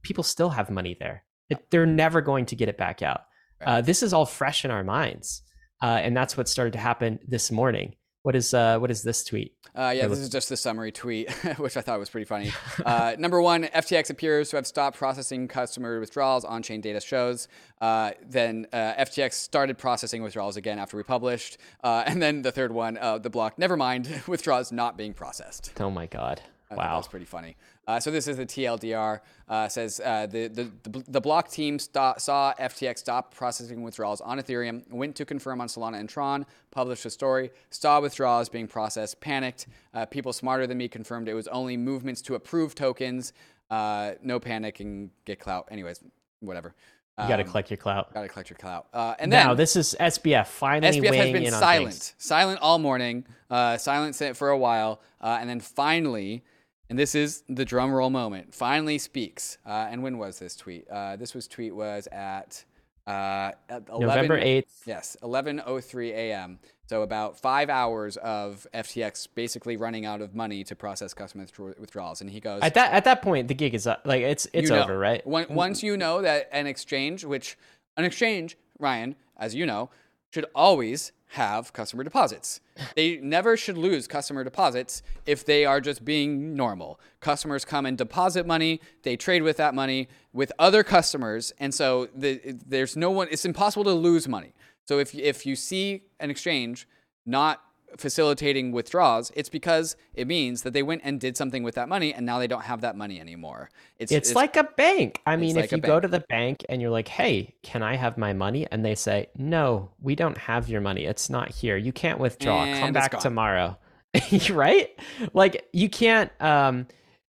people still have money there. It, they're never going to get it back out. Uh, this is all fresh in our minds, uh, and that's what started to happen this morning. What is uh what is this tweet? Uh, yeah, this is just the summary tweet, which I thought was pretty funny. Uh, number one, FTX appears to have stopped processing customer withdrawals. On chain data shows. Uh, then uh, FTX started processing withdrawals again after we published. Uh, and then the third one, uh, the block, never mind, withdrawals not being processed. Oh my god. I wow. That's pretty funny. Uh, so this is the TLDR. Uh, says uh, the, the, the the block team saw FTX stop processing withdrawals on Ethereum, went to confirm on Solana and Tron, published a story, saw withdrawals being processed, panicked. Uh, people smarter than me confirmed it was only movements to approve tokens. Uh, no panic and get clout. Anyways, whatever. You got to Um, collect your clout. Gotta collect your clout. Uh, and then Now this is SBF finally SBF has been silent, silent all morning, uh, silent for a while, uh, and then finally, and this is the drum roll moment, finally speaks. Uh, and when was this tweet? Uh, this was tweet was at, uh, at 11, November eighth. Yes, 11:03 a.m. So about five hours of FTX basically running out of money to process customer withdraw- withdrawals, and he goes, At that at that point, the gig is up. Like it's it's you know. over, right? When, once you know that an exchange, which an exchange, Ryan, as you know, should always have customer deposits. They never should lose customer deposits if they are just being normal. Customers come and deposit money, they trade with that money with other customers, and so the, there's no one. It's impossible to lose money. So if if you see an exchange not facilitating withdrawals, it's because it means that they went and did something with that money and now they don't have that money anymore. It's, It's, like a bank. I mean, like if you go to the bank and you're like, "Hey, can I have my money?" and they say, "No, we don't have your money. It's not here. You can't withdraw. And Come back gone." tomorrow." right? Like you can't um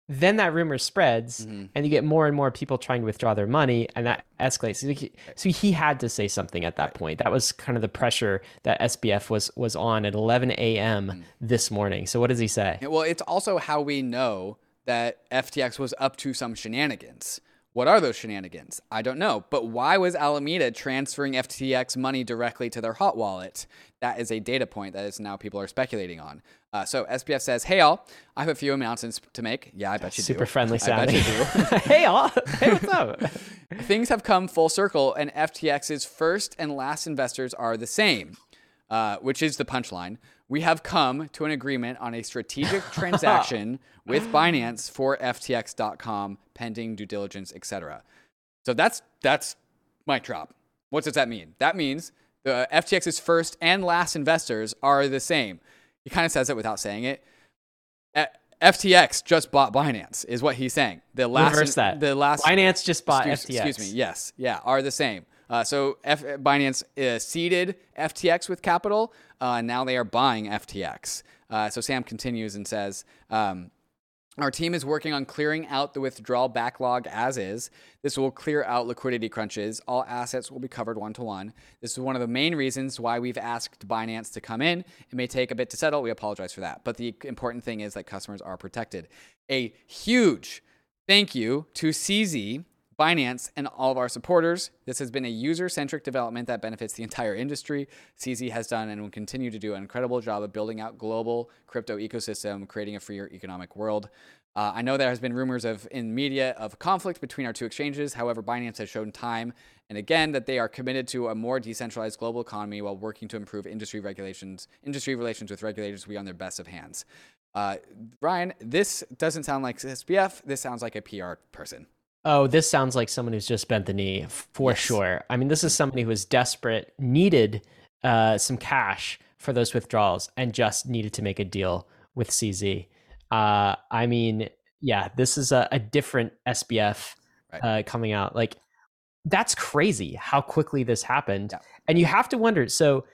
then that rumor spreads Mhm. and you get more and more people trying to withdraw their money and that escalates. So he, had to say something at that point. That was kind of the pressure that SBF was was on at 11 a.m. Mm. this morning. So what does he say? Well, it's also how we know that FTX was up to some shenanigans. What are those shenanigans? I don't know. But why was Alameda transferring FTX money directly to their hot wallet? That is a data point that is now people are speculating on. Uh, so SBF says, "Hey all, I have a few announcements to make. Yeah, I bet you do. Super do. friendly I bet sounding. you do. hey, all. Hey, what's up? Things have come full circle, and FTX's first and last investors are the same, uh, which is the punchline. We have come to an agreement on a strategic transaction with Binance for FTX.com, pending due diligence, etc. So that's that's mic drop. What does that mean? That means the FTX's first and last investors are the same. He kind of says it without saying it. FTX just bought Binance, is what he's saying. The last, Reverse that. the last Binance just bought excuse, FTX. Excuse me. Yes. Yeah. Are the same. Uh, so F- Binance uh, seeded FTX with capital. Uh, now they are buying FTX. Uh, so Sam continues and says, um, our team is working on clearing out the withdrawal backlog as is. This will clear out liquidity crunches. All assets will be covered one to one. This is one of the main reasons why we've asked Binance to come in. It may take a bit to settle. We apologize for that. But the important thing is that customers are protected. A huge thank you to CZ, Binance, and all of our supporters. This has been a user centric development that benefits the entire industry. CZ has done and will continue to do an incredible job of building out global crypto ecosystem, creating a freer economic world. Uh, I know there has been rumors of in media of conflict between our two exchanges. However, Binance has shown time and again that they are committed to a more decentralized global economy while working to improve industry regulations, industry relations with regulators. We on their best of hands. Uh, Ryan, this doesn't sound like SBF. This sounds like a PR person. Oh, this sounds like someone who's just bent the knee for Yes. sure. I mean, this is somebody who was desperate, needed uh, some cash for those withdrawals, and just needed to make a deal with CZ. Uh, I mean, yeah, this is a, a different SBF Right. uh, coming out. Like, that's crazy how quickly this happened. Yeah. And you have to wonder so,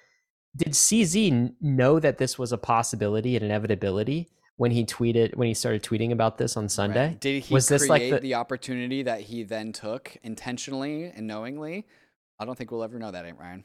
did CZ know that this was a possibility and inevitability when he tweeted, when he started tweeting about this on Sunday? Right. Did he Was create this like the- the opportunity that he then took intentionally and knowingly? I don't think we'll ever know that, ain't Ryan.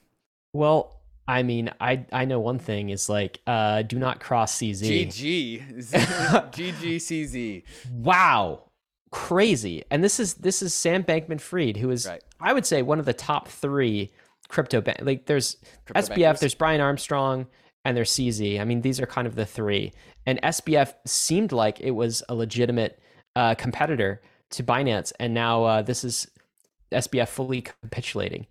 Well, I mean, I I know one thing is like uh do not cross CZ. GG. GGCZ. Wow. Crazy. And this is this is Sam Bankman Fried, who is Right. I would say one of the top three crypto bank like there's Crypto SBF, bankers. there's Brian Armstrong, and there's CZ. I mean, these are kind of the three. And SBF seemed like it was a legitimate uh, competitor to Binance, and now uh, this is SBF fully capitulating.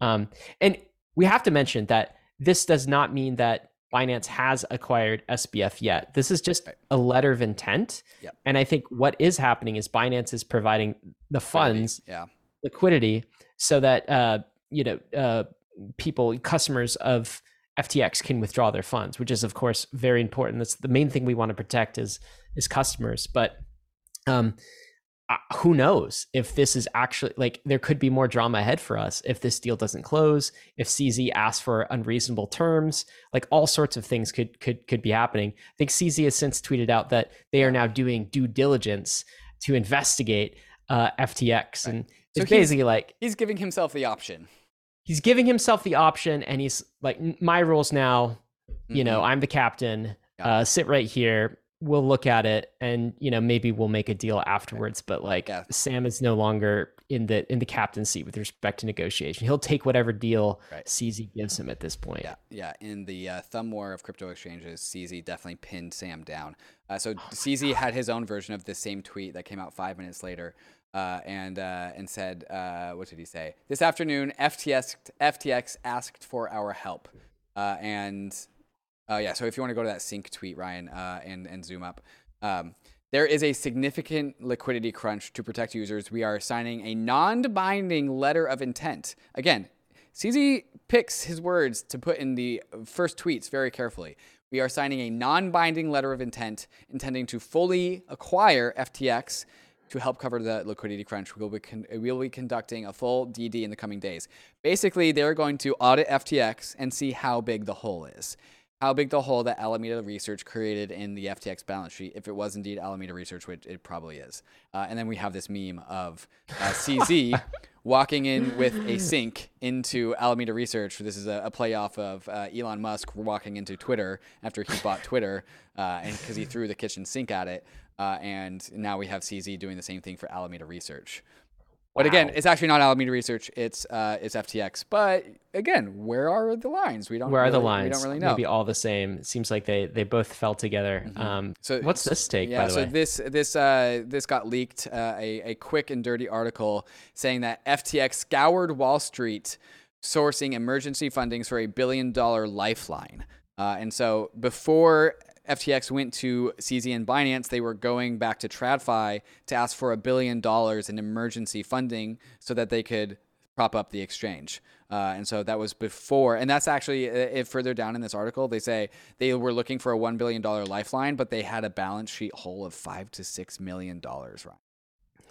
Um, and we have to mention that this does not mean that Binance has acquired SBF yet. This is just a letter of intent. Yep. And I think what is happening is Binance is providing the funds, Yeah. liquidity, so that uh, you know uh, people, customers of FTX can withdraw their funds, which is of course very important. That's the main thing we want to protect is is customers. But um, uh, who knows if this is actually like there could be more drama ahead for us if this deal doesn't close if cz asks for unreasonable terms like all sorts of things could could could be happening i think cz has since tweeted out that they are now doing due diligence to investigate uh, ftx and So it's basically like He's giving himself the option. He's giving himself the option and he's like my rules now you know Mhm. i'm the captain Yeah. uh, sit right here we'll look at it and you know maybe we'll make a deal afterwards but like Yeah. sam is no longer in the in the captain's seat with respect to negotiation he'll take whatever deal Right. cz gives him at this point Yeah, yeah. In the uh, thumb war of crypto exchanges, CZ definitely pinned Sam down. Uh, so CZ had his own version of this same tweet that came out five minutes later, uh, and uh, and said, uh, "What did he say? This afternoon, FTX FTX asked for our help, uh, and oh yeah. So if you want to go to that sink tweet, Ryan, uh, and and zoom up." Um, there is a significant liquidity crunch to protect users. We are signing a non-binding letter of intent. Again, CZ picks his words to put in the first tweets very carefully. We are signing a non binding letter of intent intending to fully acquire FTX to help cover the liquidity crunch. We'll be, con- we'll be conducting a full DD in the coming days. Basically, they're going to audit FTX and see how big the hole is. How big the hole that Alameda Research created in the FTX balance sheet, if it was indeed Alameda Research, which it probably is. Uh, and then we have this meme of uh, CZ walking in with a sink into Alameda Research. This is a, a play off of uh, Elon Musk walking into Twitter after he bought Twitter, uh, because he threw the kitchen sink at it. Uh, and now we have CZ doing the same thing for Alameda Research. But again, it's actually not Alameda Research; it's uh, it's FTX. But again, where are the lines? We don't. Know Where are the lines We don't really know. maybe all the same it seems like they they both fell together um So- what's this take Yeah, by the so way this this uh, this got leaked uh, a a quick and dirty article saying that FTX scoured Wall Street, sourcing emergency fundings for a billion dollar lifeline. Uh, and so before FTX went to CZ and Binance, they were going back to TradFi to ask for a billion dollars in emergency funding so that they could prop up the exchange. Uh, and so that was before, and that's actually uh, if further down in this article, they say they were looking for a one billion dollar lifeline, but they had a balance sheet hole of five to six million dollars. Right?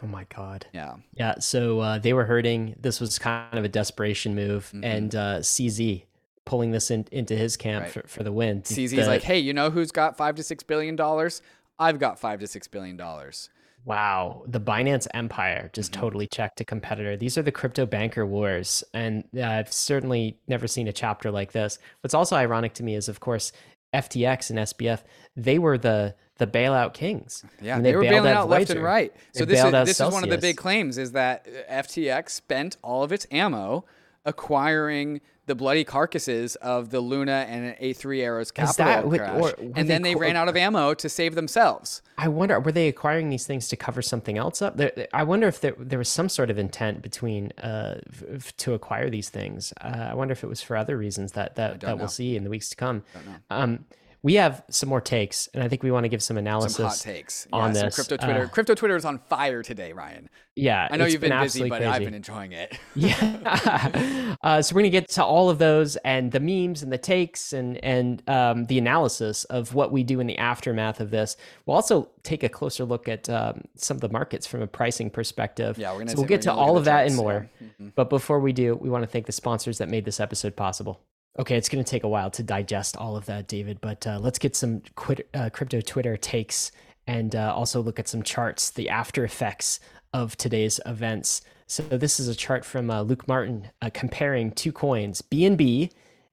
oh my god Yeah, yeah so uh, they were hurting this was kind of a desperation move Mhm. and uh cz pulling this in, into his camp Right. for, for the win CZ's The- like, hey, you know who's got five to six billion dollars? I've got five to six billion dollars. Wow, the Binance empire just Mhm. totally checked a competitor. These are the crypto banker wars, and uh, I've certainly never seen a chapter like this. What's also ironic to me is, of course, FTX and SBF. They were the the bailout kings. Yeah, And they, they were bailing out out left and right. They So this is this is one of the big claims is that FTX spent all of its ammo acquiring the bloody carcasses of the Luna and A3 Arrows capital that crash, or and then they they co- ran out of ammo to save themselves. I wonder, were they acquiring these things to cover something else up? There, I wonder if there, there was some sort of intent between uh, f- to acquire these things. Uh, I wonder if it was for other reasons that that, that know. we'll see in the weeks to come. Um, we have some more takes, and I think we want to give some analysis. Some hot takes on yeah, this, Some crypto Twitter, uh, crypto Twitter is on fire today, Ryan. Yeah, I know you've been, busy, absolutely but I've been enjoying it. Yeah. uh, so we're gonna get to all of those and the memes and the takes and and um, the analysis of what we do in the aftermath of this. We'll also take a closer look at um, some of the markets from a pricing perspective. Yeah, we're gonna So we'll get to all of that and more. yeah. Mhm. But before we do, we want to thank the sponsors that made this episode possible. Okay, it's going to take a while to digest all of that, David, but uh, let's get some quit, uh, crypto Twitter takes and uh, also look at some charts, the after effects of today's events. So this is a chart from uh, Luke Martin uh, comparing two coins, BNB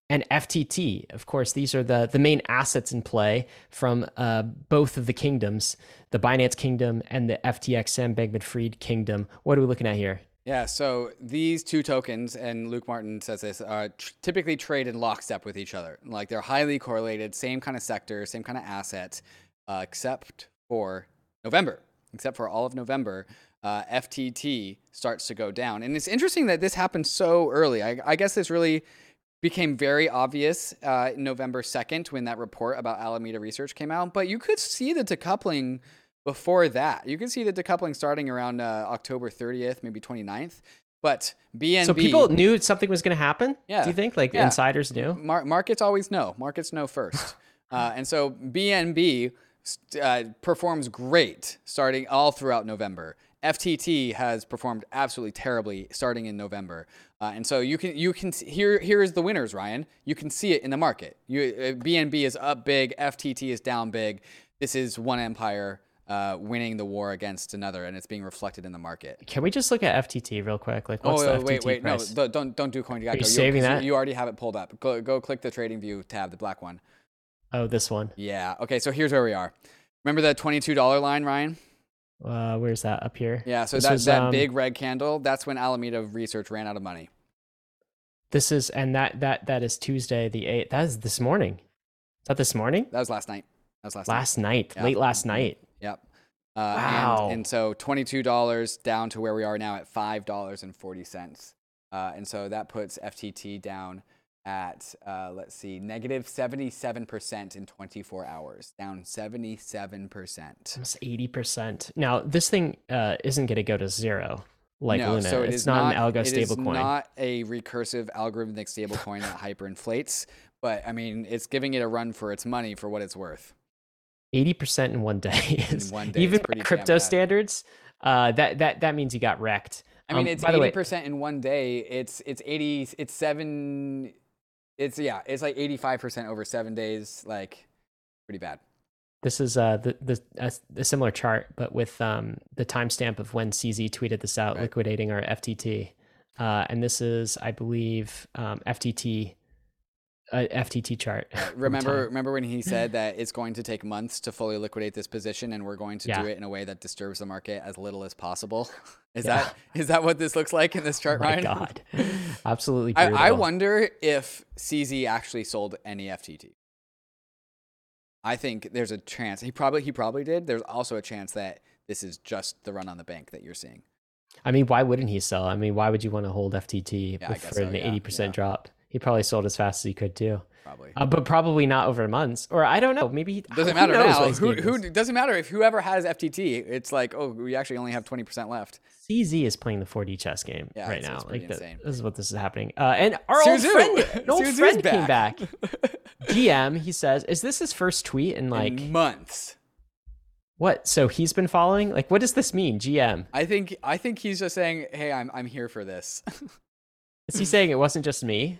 and FTT. Of course, these are the the main assets in play from uh, both of the kingdoms, the Binance Kingdom and the FTX Sam Bankman-Fried Kingdom. What are we looking at here? Yeah, so these two tokens, and Luke Martin says this, uh, tr- typically trade in lockstep with each other. Like they're highly correlated, same kind of sector, same kind of asset, uh, except for November. Except for all of November, uh, FTT starts to go down. And it's interesting that this happened so early. I, I guess this really became very obvious uh, November 2nd when that report about Alameda Research came out, but you could see the decoupling before that. You can see the decoupling starting around uh, October 30th, maybe 29th. But BNB. So people knew something was going to happen. Yeah. Do you think like Yeah. insiders knew? Mar- markets always know. Markets know first. uh, and so BNB uh, performs great starting all throughout November. FTT has performed absolutely terribly starting in November. Uh, and so you can you can see, here here is the winners, Ryan. You can see it in the market. You uh, BNB is up big, FTT is down big. This is one empire uh, winning the war against another, and it's being reflected in the market. Can we just look at FTT real quick? Like, what's oh the wait, FTT wait, price? no, don't don't do CoinGecko. you saving that? You, already have it pulled up. Go go click the Trading View tab, the black one. Oh, this one. Yeah. Okay. So here's where we are. Remember that twenty-two dollar line, Ryan? Uh, where's that up here? Yeah. So This that was, that um, big red candle. That's when Alameda Research ran out of money. This is and that that that is Tuesday the eighth. That is this morning. Is that this morning? That was last night. That was last. night. Last night, Yeah. late last night. Uh, Wow. And, and so twenty-two dollars down to where we are now at five dollars and forty cents. Uh, and so that puts FTT down at uh, let's see, negative negative seventy-seven percent in twenty-four hours. Down seventy-seven percent. Almost eighty percent. Now this thing uh, isn't going to go to zero like no, Luna. so it it's is not, an algo stablecoin. not a recursive algorithmic stablecoin that hyperinflates, but I mean, it's giving it a run for its money for what it's worth. Eighty percent in one day is one day even by crypto standards. Uh, that that that means you got wrecked. I mean, Um, it's 80% in one day. It's it's eighty. It's seven. It's yeah. It's like eighty five percent over seven days. Like pretty bad. This is uh, the, the a, a similar chart, but with um, the timestamp of when CZ tweeted this out, Right. liquidating our FTT. Uh, and this is, I believe, um, FTT, uh, FTT chart. Remember, remember when he said that it's going to take months to fully liquidate this position, and we're going to Yeah. do it in a way that disturbs the market as little as possible. Is Yeah. that is that what this looks like in this Oh chart, my Ryan? God, absolutely. I, I wonder if CZ actually sold any FTT. I think there's a chance he probably he probably did. There's also a chance that this is just the run on the bank that you're seeing. I mean, why wouldn't he sell? I mean, why would you want to hold FTT Yeah, I with- guess for so, an eighty percent drop? He probably sold as fast as he could too, Probably uh, but probably not over months. Or I don't know. Maybe he, doesn't matter now. Who who doesn't matter if whoever has FTT. It's like oh we actually only have twenty percent left. CZ is playing the 4D chess game Yeah, right now. like the- this is what this is happening. Uh, and our old Su Zhu. friend, an old Su Zhu's friend came back. GM, he says, "Is this his first tweet in like in months. what? So he's been following. Like, what does this mean, GM? I think I think he's just saying, "Hey, I'm I'm here for this." Is he saying it wasn't just me?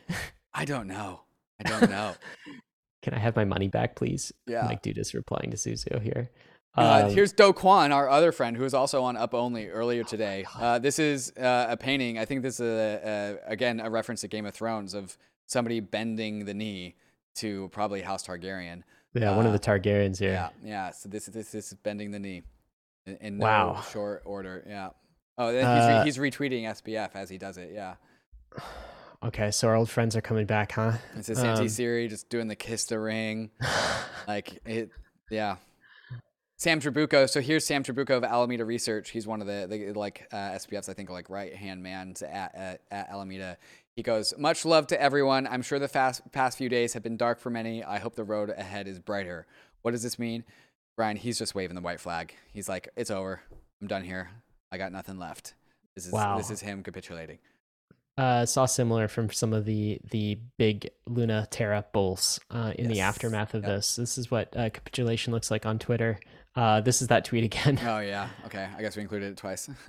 I don't know. I don't know. Can I have my money back, please? Yeah. Like, dude is replying to Su Zhu here. Uh, Um, here's Do Kwon, our other friend, who is also on Up Only earlier today. Uh, this is uh, a painting. I think this is a, a, again a reference to Game of Thrones of somebody bending the knee to probably House Targaryen. yeah, one of uh, the Targaryens here. Yeah, yeah. So this this, this is bending the knee in, in no Wow. short order. Yeah. Oh, then Uh, he's, re- he's retweeting SBF as he does it. Yeah. Okay, so our old friends are coming back, huh? It's this anti Um, Siri just doing the kiss the ring. like it yeah. Sam Trabucco so here's sam Trabucco of alameda research. He's one of the, the like uh, SBF's i think like right hand man at, at, at alameda. He goes much love to everyone. I'm sure the fast, past few days have been dark for many. I hope the road ahead is brighter. What does this mean? Brian he's just waving the white flag. He's like it's over. I'm done here. I got nothing left. This is Wow. this is him capitulating uh, saw similar from some of the the big Luna Terra bulls uh, in the aftermath of Yep. this. This is what uh, capitulation looks like on Twitter. Uh, this is that tweet again. oh yeah okay i guess we included it twice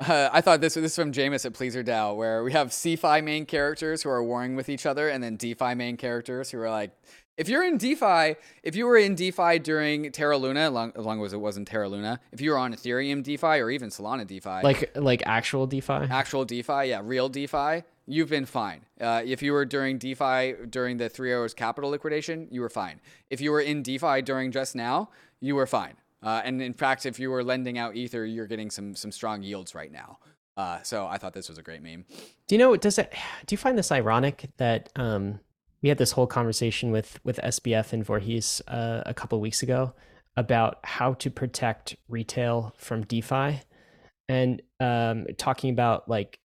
Uh, I thought this this is from Jamis at PleasrDAO, where we have CeFi main characters who are warring with each other, and then DeFi main characters who are like, if you're in DeFi, if you were in DeFi during Terra Luna, as long, as long as it wasn't Terra Luna, if you were on Ethereum DeFi or even Solana DeFi, like like actual DeFi. actual DeFi, yeah, real DeFi, you've been fine. Uh, if you were during DeFi during the Three Arrows Capital liquidation, you were fine. If you were in DeFi during just now, you were fine. Uh, and in fact, if you were lending out Ether, you're getting some some strong yields right now. Uh, so I thought this was a great meme. Do you know? Does it? Do you find this ironic that um, we had this whole conversation with with SBF and Voorhees uh, a couple weeks ago about how to protect retail from DeFi, and um, talking about like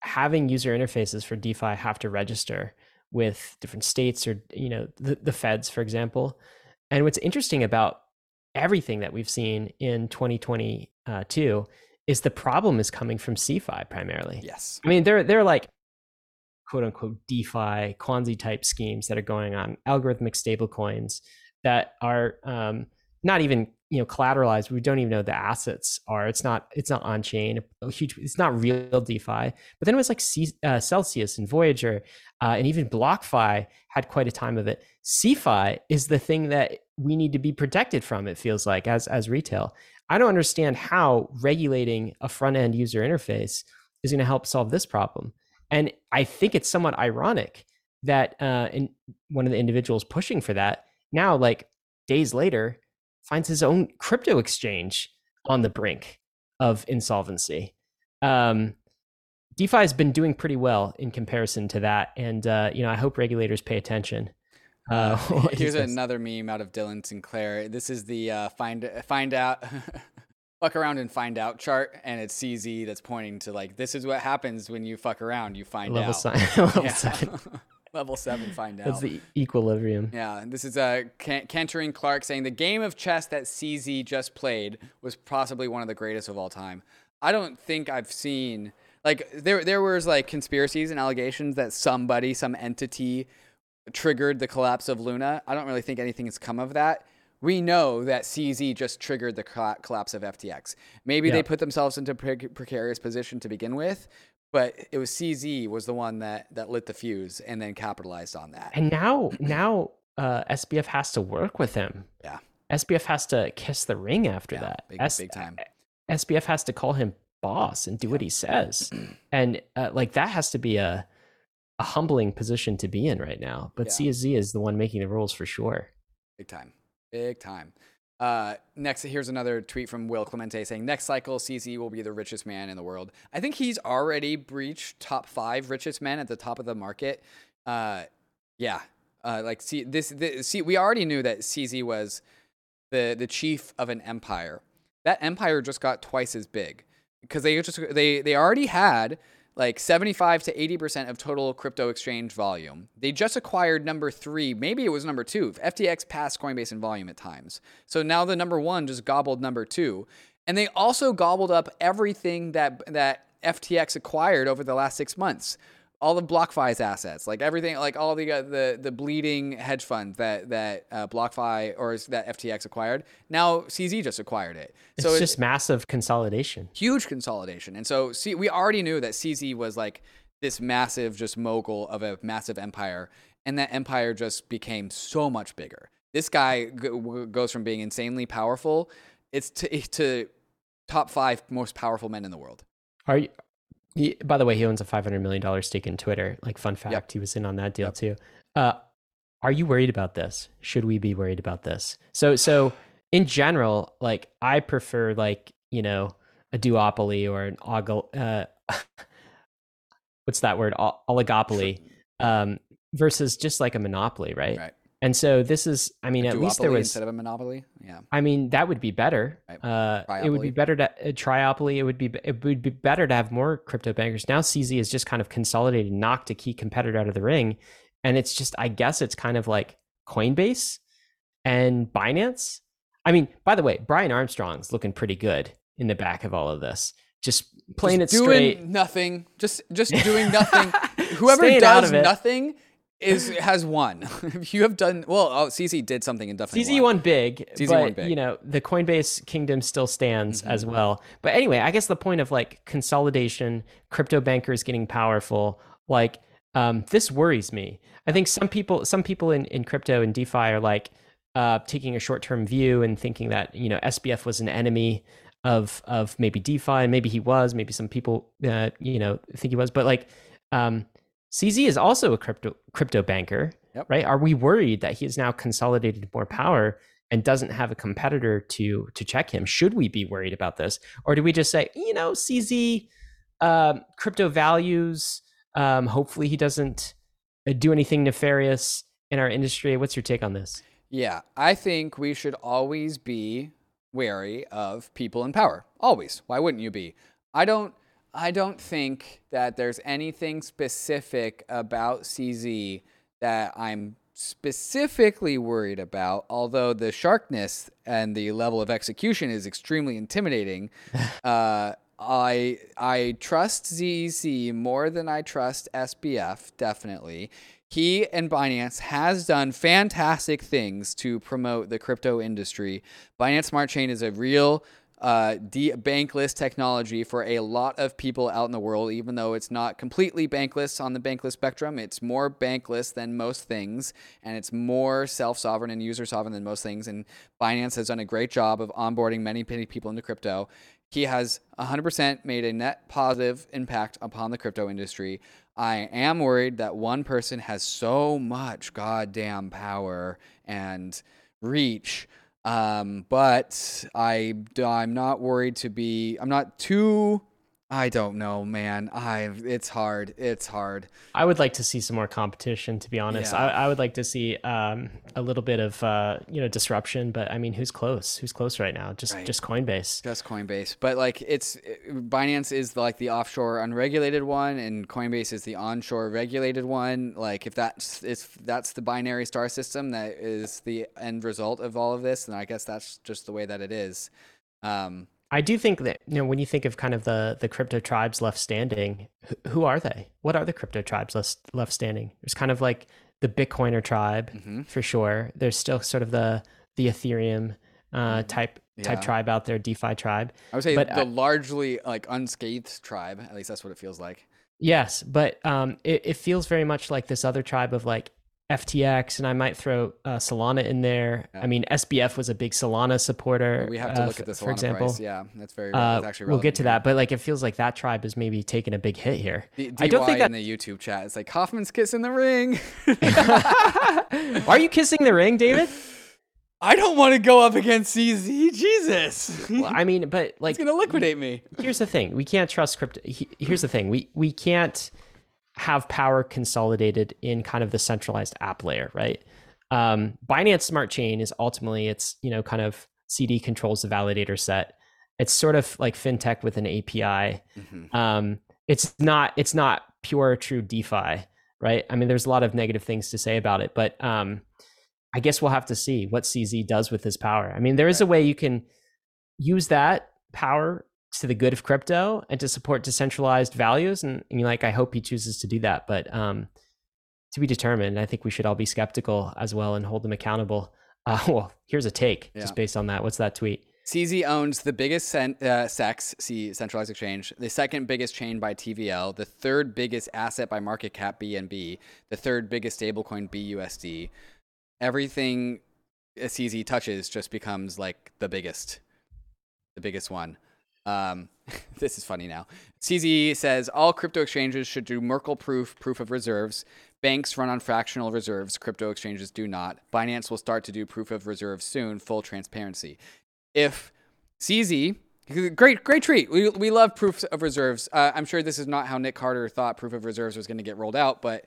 having user interfaces for DeFi have to register with different states or you know the, the feds, for example. And what's interesting about everything that we've seen in 2022 is the problem is coming from CeFi primarily. Yes. I mean, they're they're like quote unquote DeFi, Quanzi type schemes that are going on, algorithmic stablecoins that are um, not even you know collateralized. We don't even know the assets are. It's not it's not on chain. Huge. It's not real DeFi. But then it was like C, uh, Celsius and Voyager, uh, and even BlockFi had quite a time of it. CeFi is the thing that we need to be protected from. It feels like as as retail. I don't understand how regulating a front end user interface is going to help solve this problem. And I think it's somewhat ironic that uh, in, one of the individuals pushing for that now, like days later, finds his own crypto exchange on the brink of insolvency. Um, DeFi has been doing pretty well in comparison to that, and uh, you know I hope regulators pay attention. Uh, Here's another meme out of Dylan Sinclair. This is the uh, find find out fuck around and find out chart, and it's CZ that's pointing to like this is what happens when you fuck around, you find level out. Sign, level yeah. seven. level seven, find out. That's the equilibrium. Yeah, this is uh, Cantering Clark saying the game of chess that CZ just played was possibly one of the greatest of all time. I don't think I've seen like there there was like conspiracies and allegations that somebody, some entity, triggered the collapse of Luna. I don't really think anything has come of that we know that CZ just triggered the collapse of FTX. Maybe they put themselves into a precarious position to begin with, but it was CZ was the one that that lit the fuse and then capitalized on that. And now now uh, SBF has to work with him. Yeah. SBF has to kiss the ring after yeah, that. Big, S- big time. SBF has to call him boss and do yeah. what he says. and uh, like that has to be a a humbling position to be in right now. But yeah. CZ is the one making the rules for sure. Big time. Big time. Uh, next, here's another tweet from Will Clemente saying, "Next cycle, CZ will be the richest man in the world." I think he's already breached top five richest men at the top of the market. Uh, yeah, uh, like see this, this. See, we already knew that CZ was the the chief of an empire. That empire just got twice as big because they just they they already had like 75 to 80% of total crypto exchange volume. They just acquired number three, maybe it was number two. FTX passed Coinbase in volume at times. So now the number one just gobbled number two. And they also gobbled up everything that, that FTX acquired over the last six months all of BlockFi's assets, like everything, like all the uh, the the bleeding hedge fund that that uh, BlockFi or that FTX acquired. Now CZ just acquired it. So it's, it's just massive consolidation, huge consolidation. And so see, we already knew that CZ was like this massive, just mogul of a massive empire, and that empire just became so much bigger. This guy g- goes from being insanely powerful, it's to to top five most powerful men in the world. Are you he, by the way, he owns a five hundred million dollar stake in Twitter. Like fun fact, yep. he was in on that deal yep. too. Uh, are you worried about this? Should we be worried about this? So, so in general, like I prefer like you know a duopoly or an ogle. Uh, what's that word? oligopoly um, versus just like a monopoly, right? Right. And so this is, I mean, a at least there was instead of a monopoly. Yeah. I mean, that would be better. Right. Uh, it would be better to uh, triopoly. It would be it would be better to have more crypto bankers. Now CZ is just kind of consolidated, knocked a key competitor out of the ring, and it's just, I guess, it's kind of like Coinbase and Binance. I mean, by the way, Brian Armstrong's looking pretty good in the back of all of this. Just playing just it doing straight, nothing. Just just doing nothing. Whoever does nothing is has won. you have done well. Oh, CZ did something and definitely CZ won, won big. CZ but, won big. You know, the Coinbase kingdom still stands mm-hmm. as well. But anyway, I guess the point of like consolidation, crypto bankers getting powerful, like um, this worries me. I think some people, some people in in crypto and DeFi are like uh, taking a short term view and thinking that you know SBF was an enemy of of maybe DeFi, and maybe he was. Maybe some people, uh, you know, think he was, but like. Um, CZ is also a crypto crypto banker, yep. right? Are we worried that he has now consolidated more power and doesn't have a competitor to to check him? Should we be worried about this, or do we just say, you know, CZ um, crypto values? Um, hopefully, he doesn't uh, do anything nefarious in our industry. What's your take on this? Yeah, I think we should always be wary of people in power. Always. Why wouldn't you be? I don't I don't think that there's anything specific about CZ that I'm specifically worried about, although the sharkness and the level of execution is extremely intimidating. uh, I I trust CZ more than I trust SBF, definitely. He and Binance has done fantastic things to promote the crypto industry. Binance Smart Chain is a real uh, de- bankless technology for a lot of people out in the world, even though it's not completely bankless on the bankless spectrum. It's more bankless than most things, and it's more self sovereign and user sovereign than most things. And Binance has done a great job of onboarding many, many people into crypto. He has 100% made a net positive impact upon the crypto industry. I am worried that one person has so much goddamn power and reach um, but I I'm not worried to be. I'm not too I don't know, man. I it's hard. It's hard. I would like to see some more competition. To be honest, yeah. I, I, would like to see um, a little bit of uh, you know disruption. But I mean, who's close? Who's close right now? Just right. just Coinbase. Just Coinbase. But like, it's Binance is like the offshore unregulated one, and Coinbase is the onshore regulated one. Like, if that's if that's the binary star system that is the end result of all of this, then I guess that's just the way that it is. Um, I do think that you know when you think of kind of the the crypto tribes left standing, who are they? What are the crypto tribes left left standing? There's kind of like the Bitcoiner tribe mm-hmm. for sure. There's still sort of the the Ethereum uh, mm-hmm. type yeah. type tribe out there, DeFi tribe. I would say but, the uh, largely like unscathed tribe. At least that's what it feels like. Yes, but um, it, it feels very much like this other tribe of like FTX, and I might throw uh, Solana in there. Yeah. I mean, SBF was a big Solana supporter. We have to uh, look at this, for example. Price. Yeah, that's very. Uh, that's actually we'll get to that, but like it feels like that tribe is maybe taking a big hit here. D- I don't think that in the YouTube chat it's like Hoffman's kissing the ring. Why are you kissing the ring, David? I don't want to go up against CZ. Jesus. well, I mean, but like, it's gonna liquidate me. Here's the thing: we can't trust crypto. Here's the thing: we we can't have power consolidated in kind of the centralized app layer, right? Um, Binance Smart Chain is ultimately it's you know kind of CZ controls the validator set. It's sort of like fintech with an API. Mm-hmm. Um, it's not it's not pure true DeFi, right? I mean, there's a lot of negative things to say about it, but um, I guess we'll have to see what CZ does with his power. I mean, there is right. a way you can use that power to the good of crypto and to support decentralized values. And, and like, I hope he chooses to do that. But um, to be determined, I think we should all be skeptical as well and hold them accountable. Uh, well, here's a take yeah. just based on that. What's that tweet? CZ owns the biggest cent, uh, CEX, C centralized exchange, the second biggest chain by TVL, the third biggest asset by market cap BNB, the third biggest stablecoin BUSD. Everything CZ touches just becomes like the biggest, the biggest one. Um, this is funny now. CZ says all crypto exchanges should do Merkle proof, proof of reserves. Banks run on fractional reserves. Crypto exchanges do not. Binance will start to do proof of reserves soon, full transparency. If CZ, great, great treat. We, we love proofs of reserves. Uh, I'm sure this is not how Nick Carter thought proof of reserves was going to get rolled out, but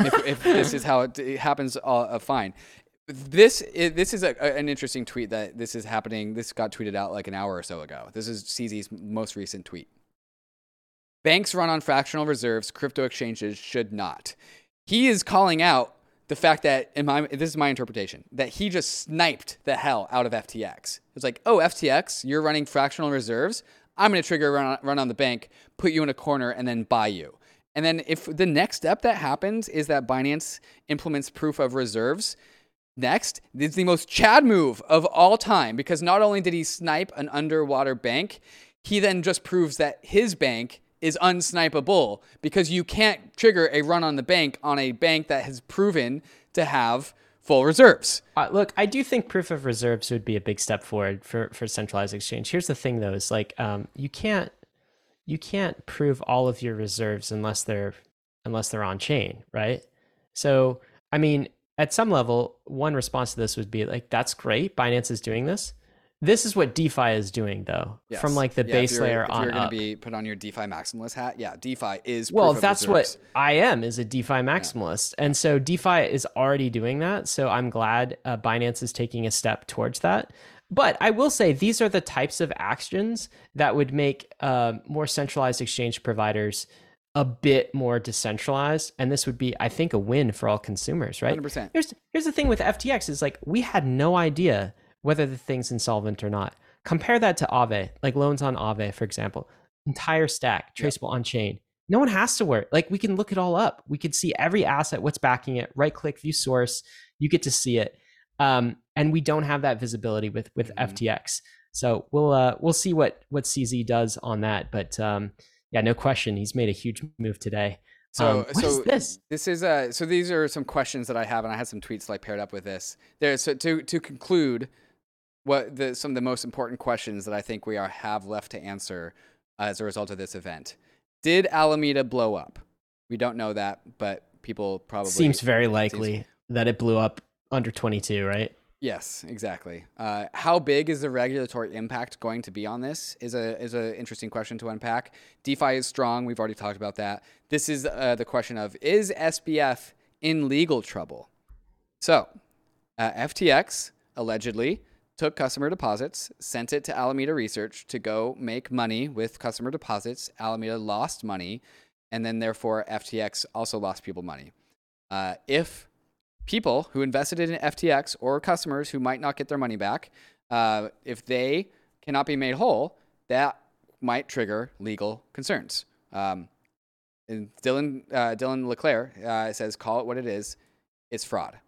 if, if this is how it, happens, uh, uh, fine this is, this is a, an interesting tweet that this is happening. This got tweeted out like an hour or so ago. This is CZ's most recent tweet. Banks run on fractional reserves. Crypto exchanges should not. He is calling out the fact that, in my, this is my interpretation, that he just sniped the hell out of FTX. It's like, oh, FTX, you're running fractional reserves. I'm going to trigger run run on the bank, put you in a corner, and then buy you. And then if the next step that happens is that Binance implements proof of reserves, Next is the most Chad move of all time because not only did he snipe an underwater bank, he then just proves that his bank is unsnipeable because you can't trigger a run on the bank on a bank that has proven to have full reserves. Uh, look, I do think proof of reserves would be a big step forward for for centralized exchange. Here's the thing, though: is like um, you can't you can't prove all of your reserves unless they're unless they're on chain, right? So, I mean, at some level, one response to this would be like, that's great. Binance is doing this. This is what DeFi is doing, though, yes. from like the yeah, base layer if on you're going to be put on your DeFi maximalist hat, yeah, DeFi is well. That's what I am is a DeFi maximalist, yeah. and so DeFi is already doing that. So I'm glad uh, Binance is taking a step towards that. But I will say these are the types of actions that would make uh, more centralized exchange providers a bit more decentralized and this would be i think a win for all consumers right? 100%. here's here's the thing with ftx is like we had no idea whether the thing's insolvent or not. Compare that to Aave like loans on Aave for example. Entire stack traceable on chain. No one has to worry. Like we can look it all up. We can see every asset what's backing it right click view source you get to see it. Um, and we don't have that visibility with with Mhm. ftx so we'll uh, we'll see what what cz does on that but um, yeah, no question. He's made a huge move today. So, Um, so is this? This is uh so these are some questions that I have, and I had some tweets that I paired up with this. There, so to to conclude, what the some of the most important questions that I think we are have left to answer as a result of this event. Did Alameda blow up? We don't know that, but people probably Seems very likely that it blew up under 22, right? Yes, exactly. Uh, how big is the regulatory impact going to be on this? Is a is an interesting question to unpack. DeFi is strong. We've already talked about that. This is uh, the question of is SBF in legal trouble? So, uh, FTX allegedly took customer deposits, sent it to Alameda Research to go make money with customer deposits. Alameda lost money, and then therefore FTX also lost people money. Uh, if people who invested in FTX or customers who might not get their money back, uh, if they cannot be made whole, that might trigger legal concerns. Um, and Dylan uh, Dylan LeClair uh, says, "Call it what it is. It's fraud."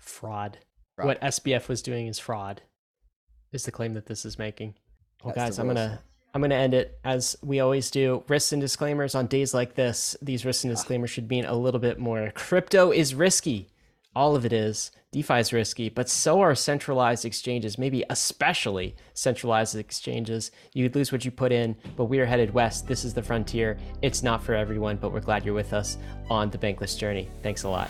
Fraud. Fraud. What SBF was doing is fraud. Is the claim that this is making. Well, That's guys, I'm gonna I'm gonna end it as we always do. Risks and disclaimers on days like this. These risks and disclaimers should mean a little bit more. Crypto is risky. All of it is. DeFi is risky, but so are centralized exchanges, maybe especially centralized exchanges. You could lose what you put in, but we are headed west. This is the frontier. It's not for everyone, but we're glad you're with us on the bankless journey. Thanks a lot.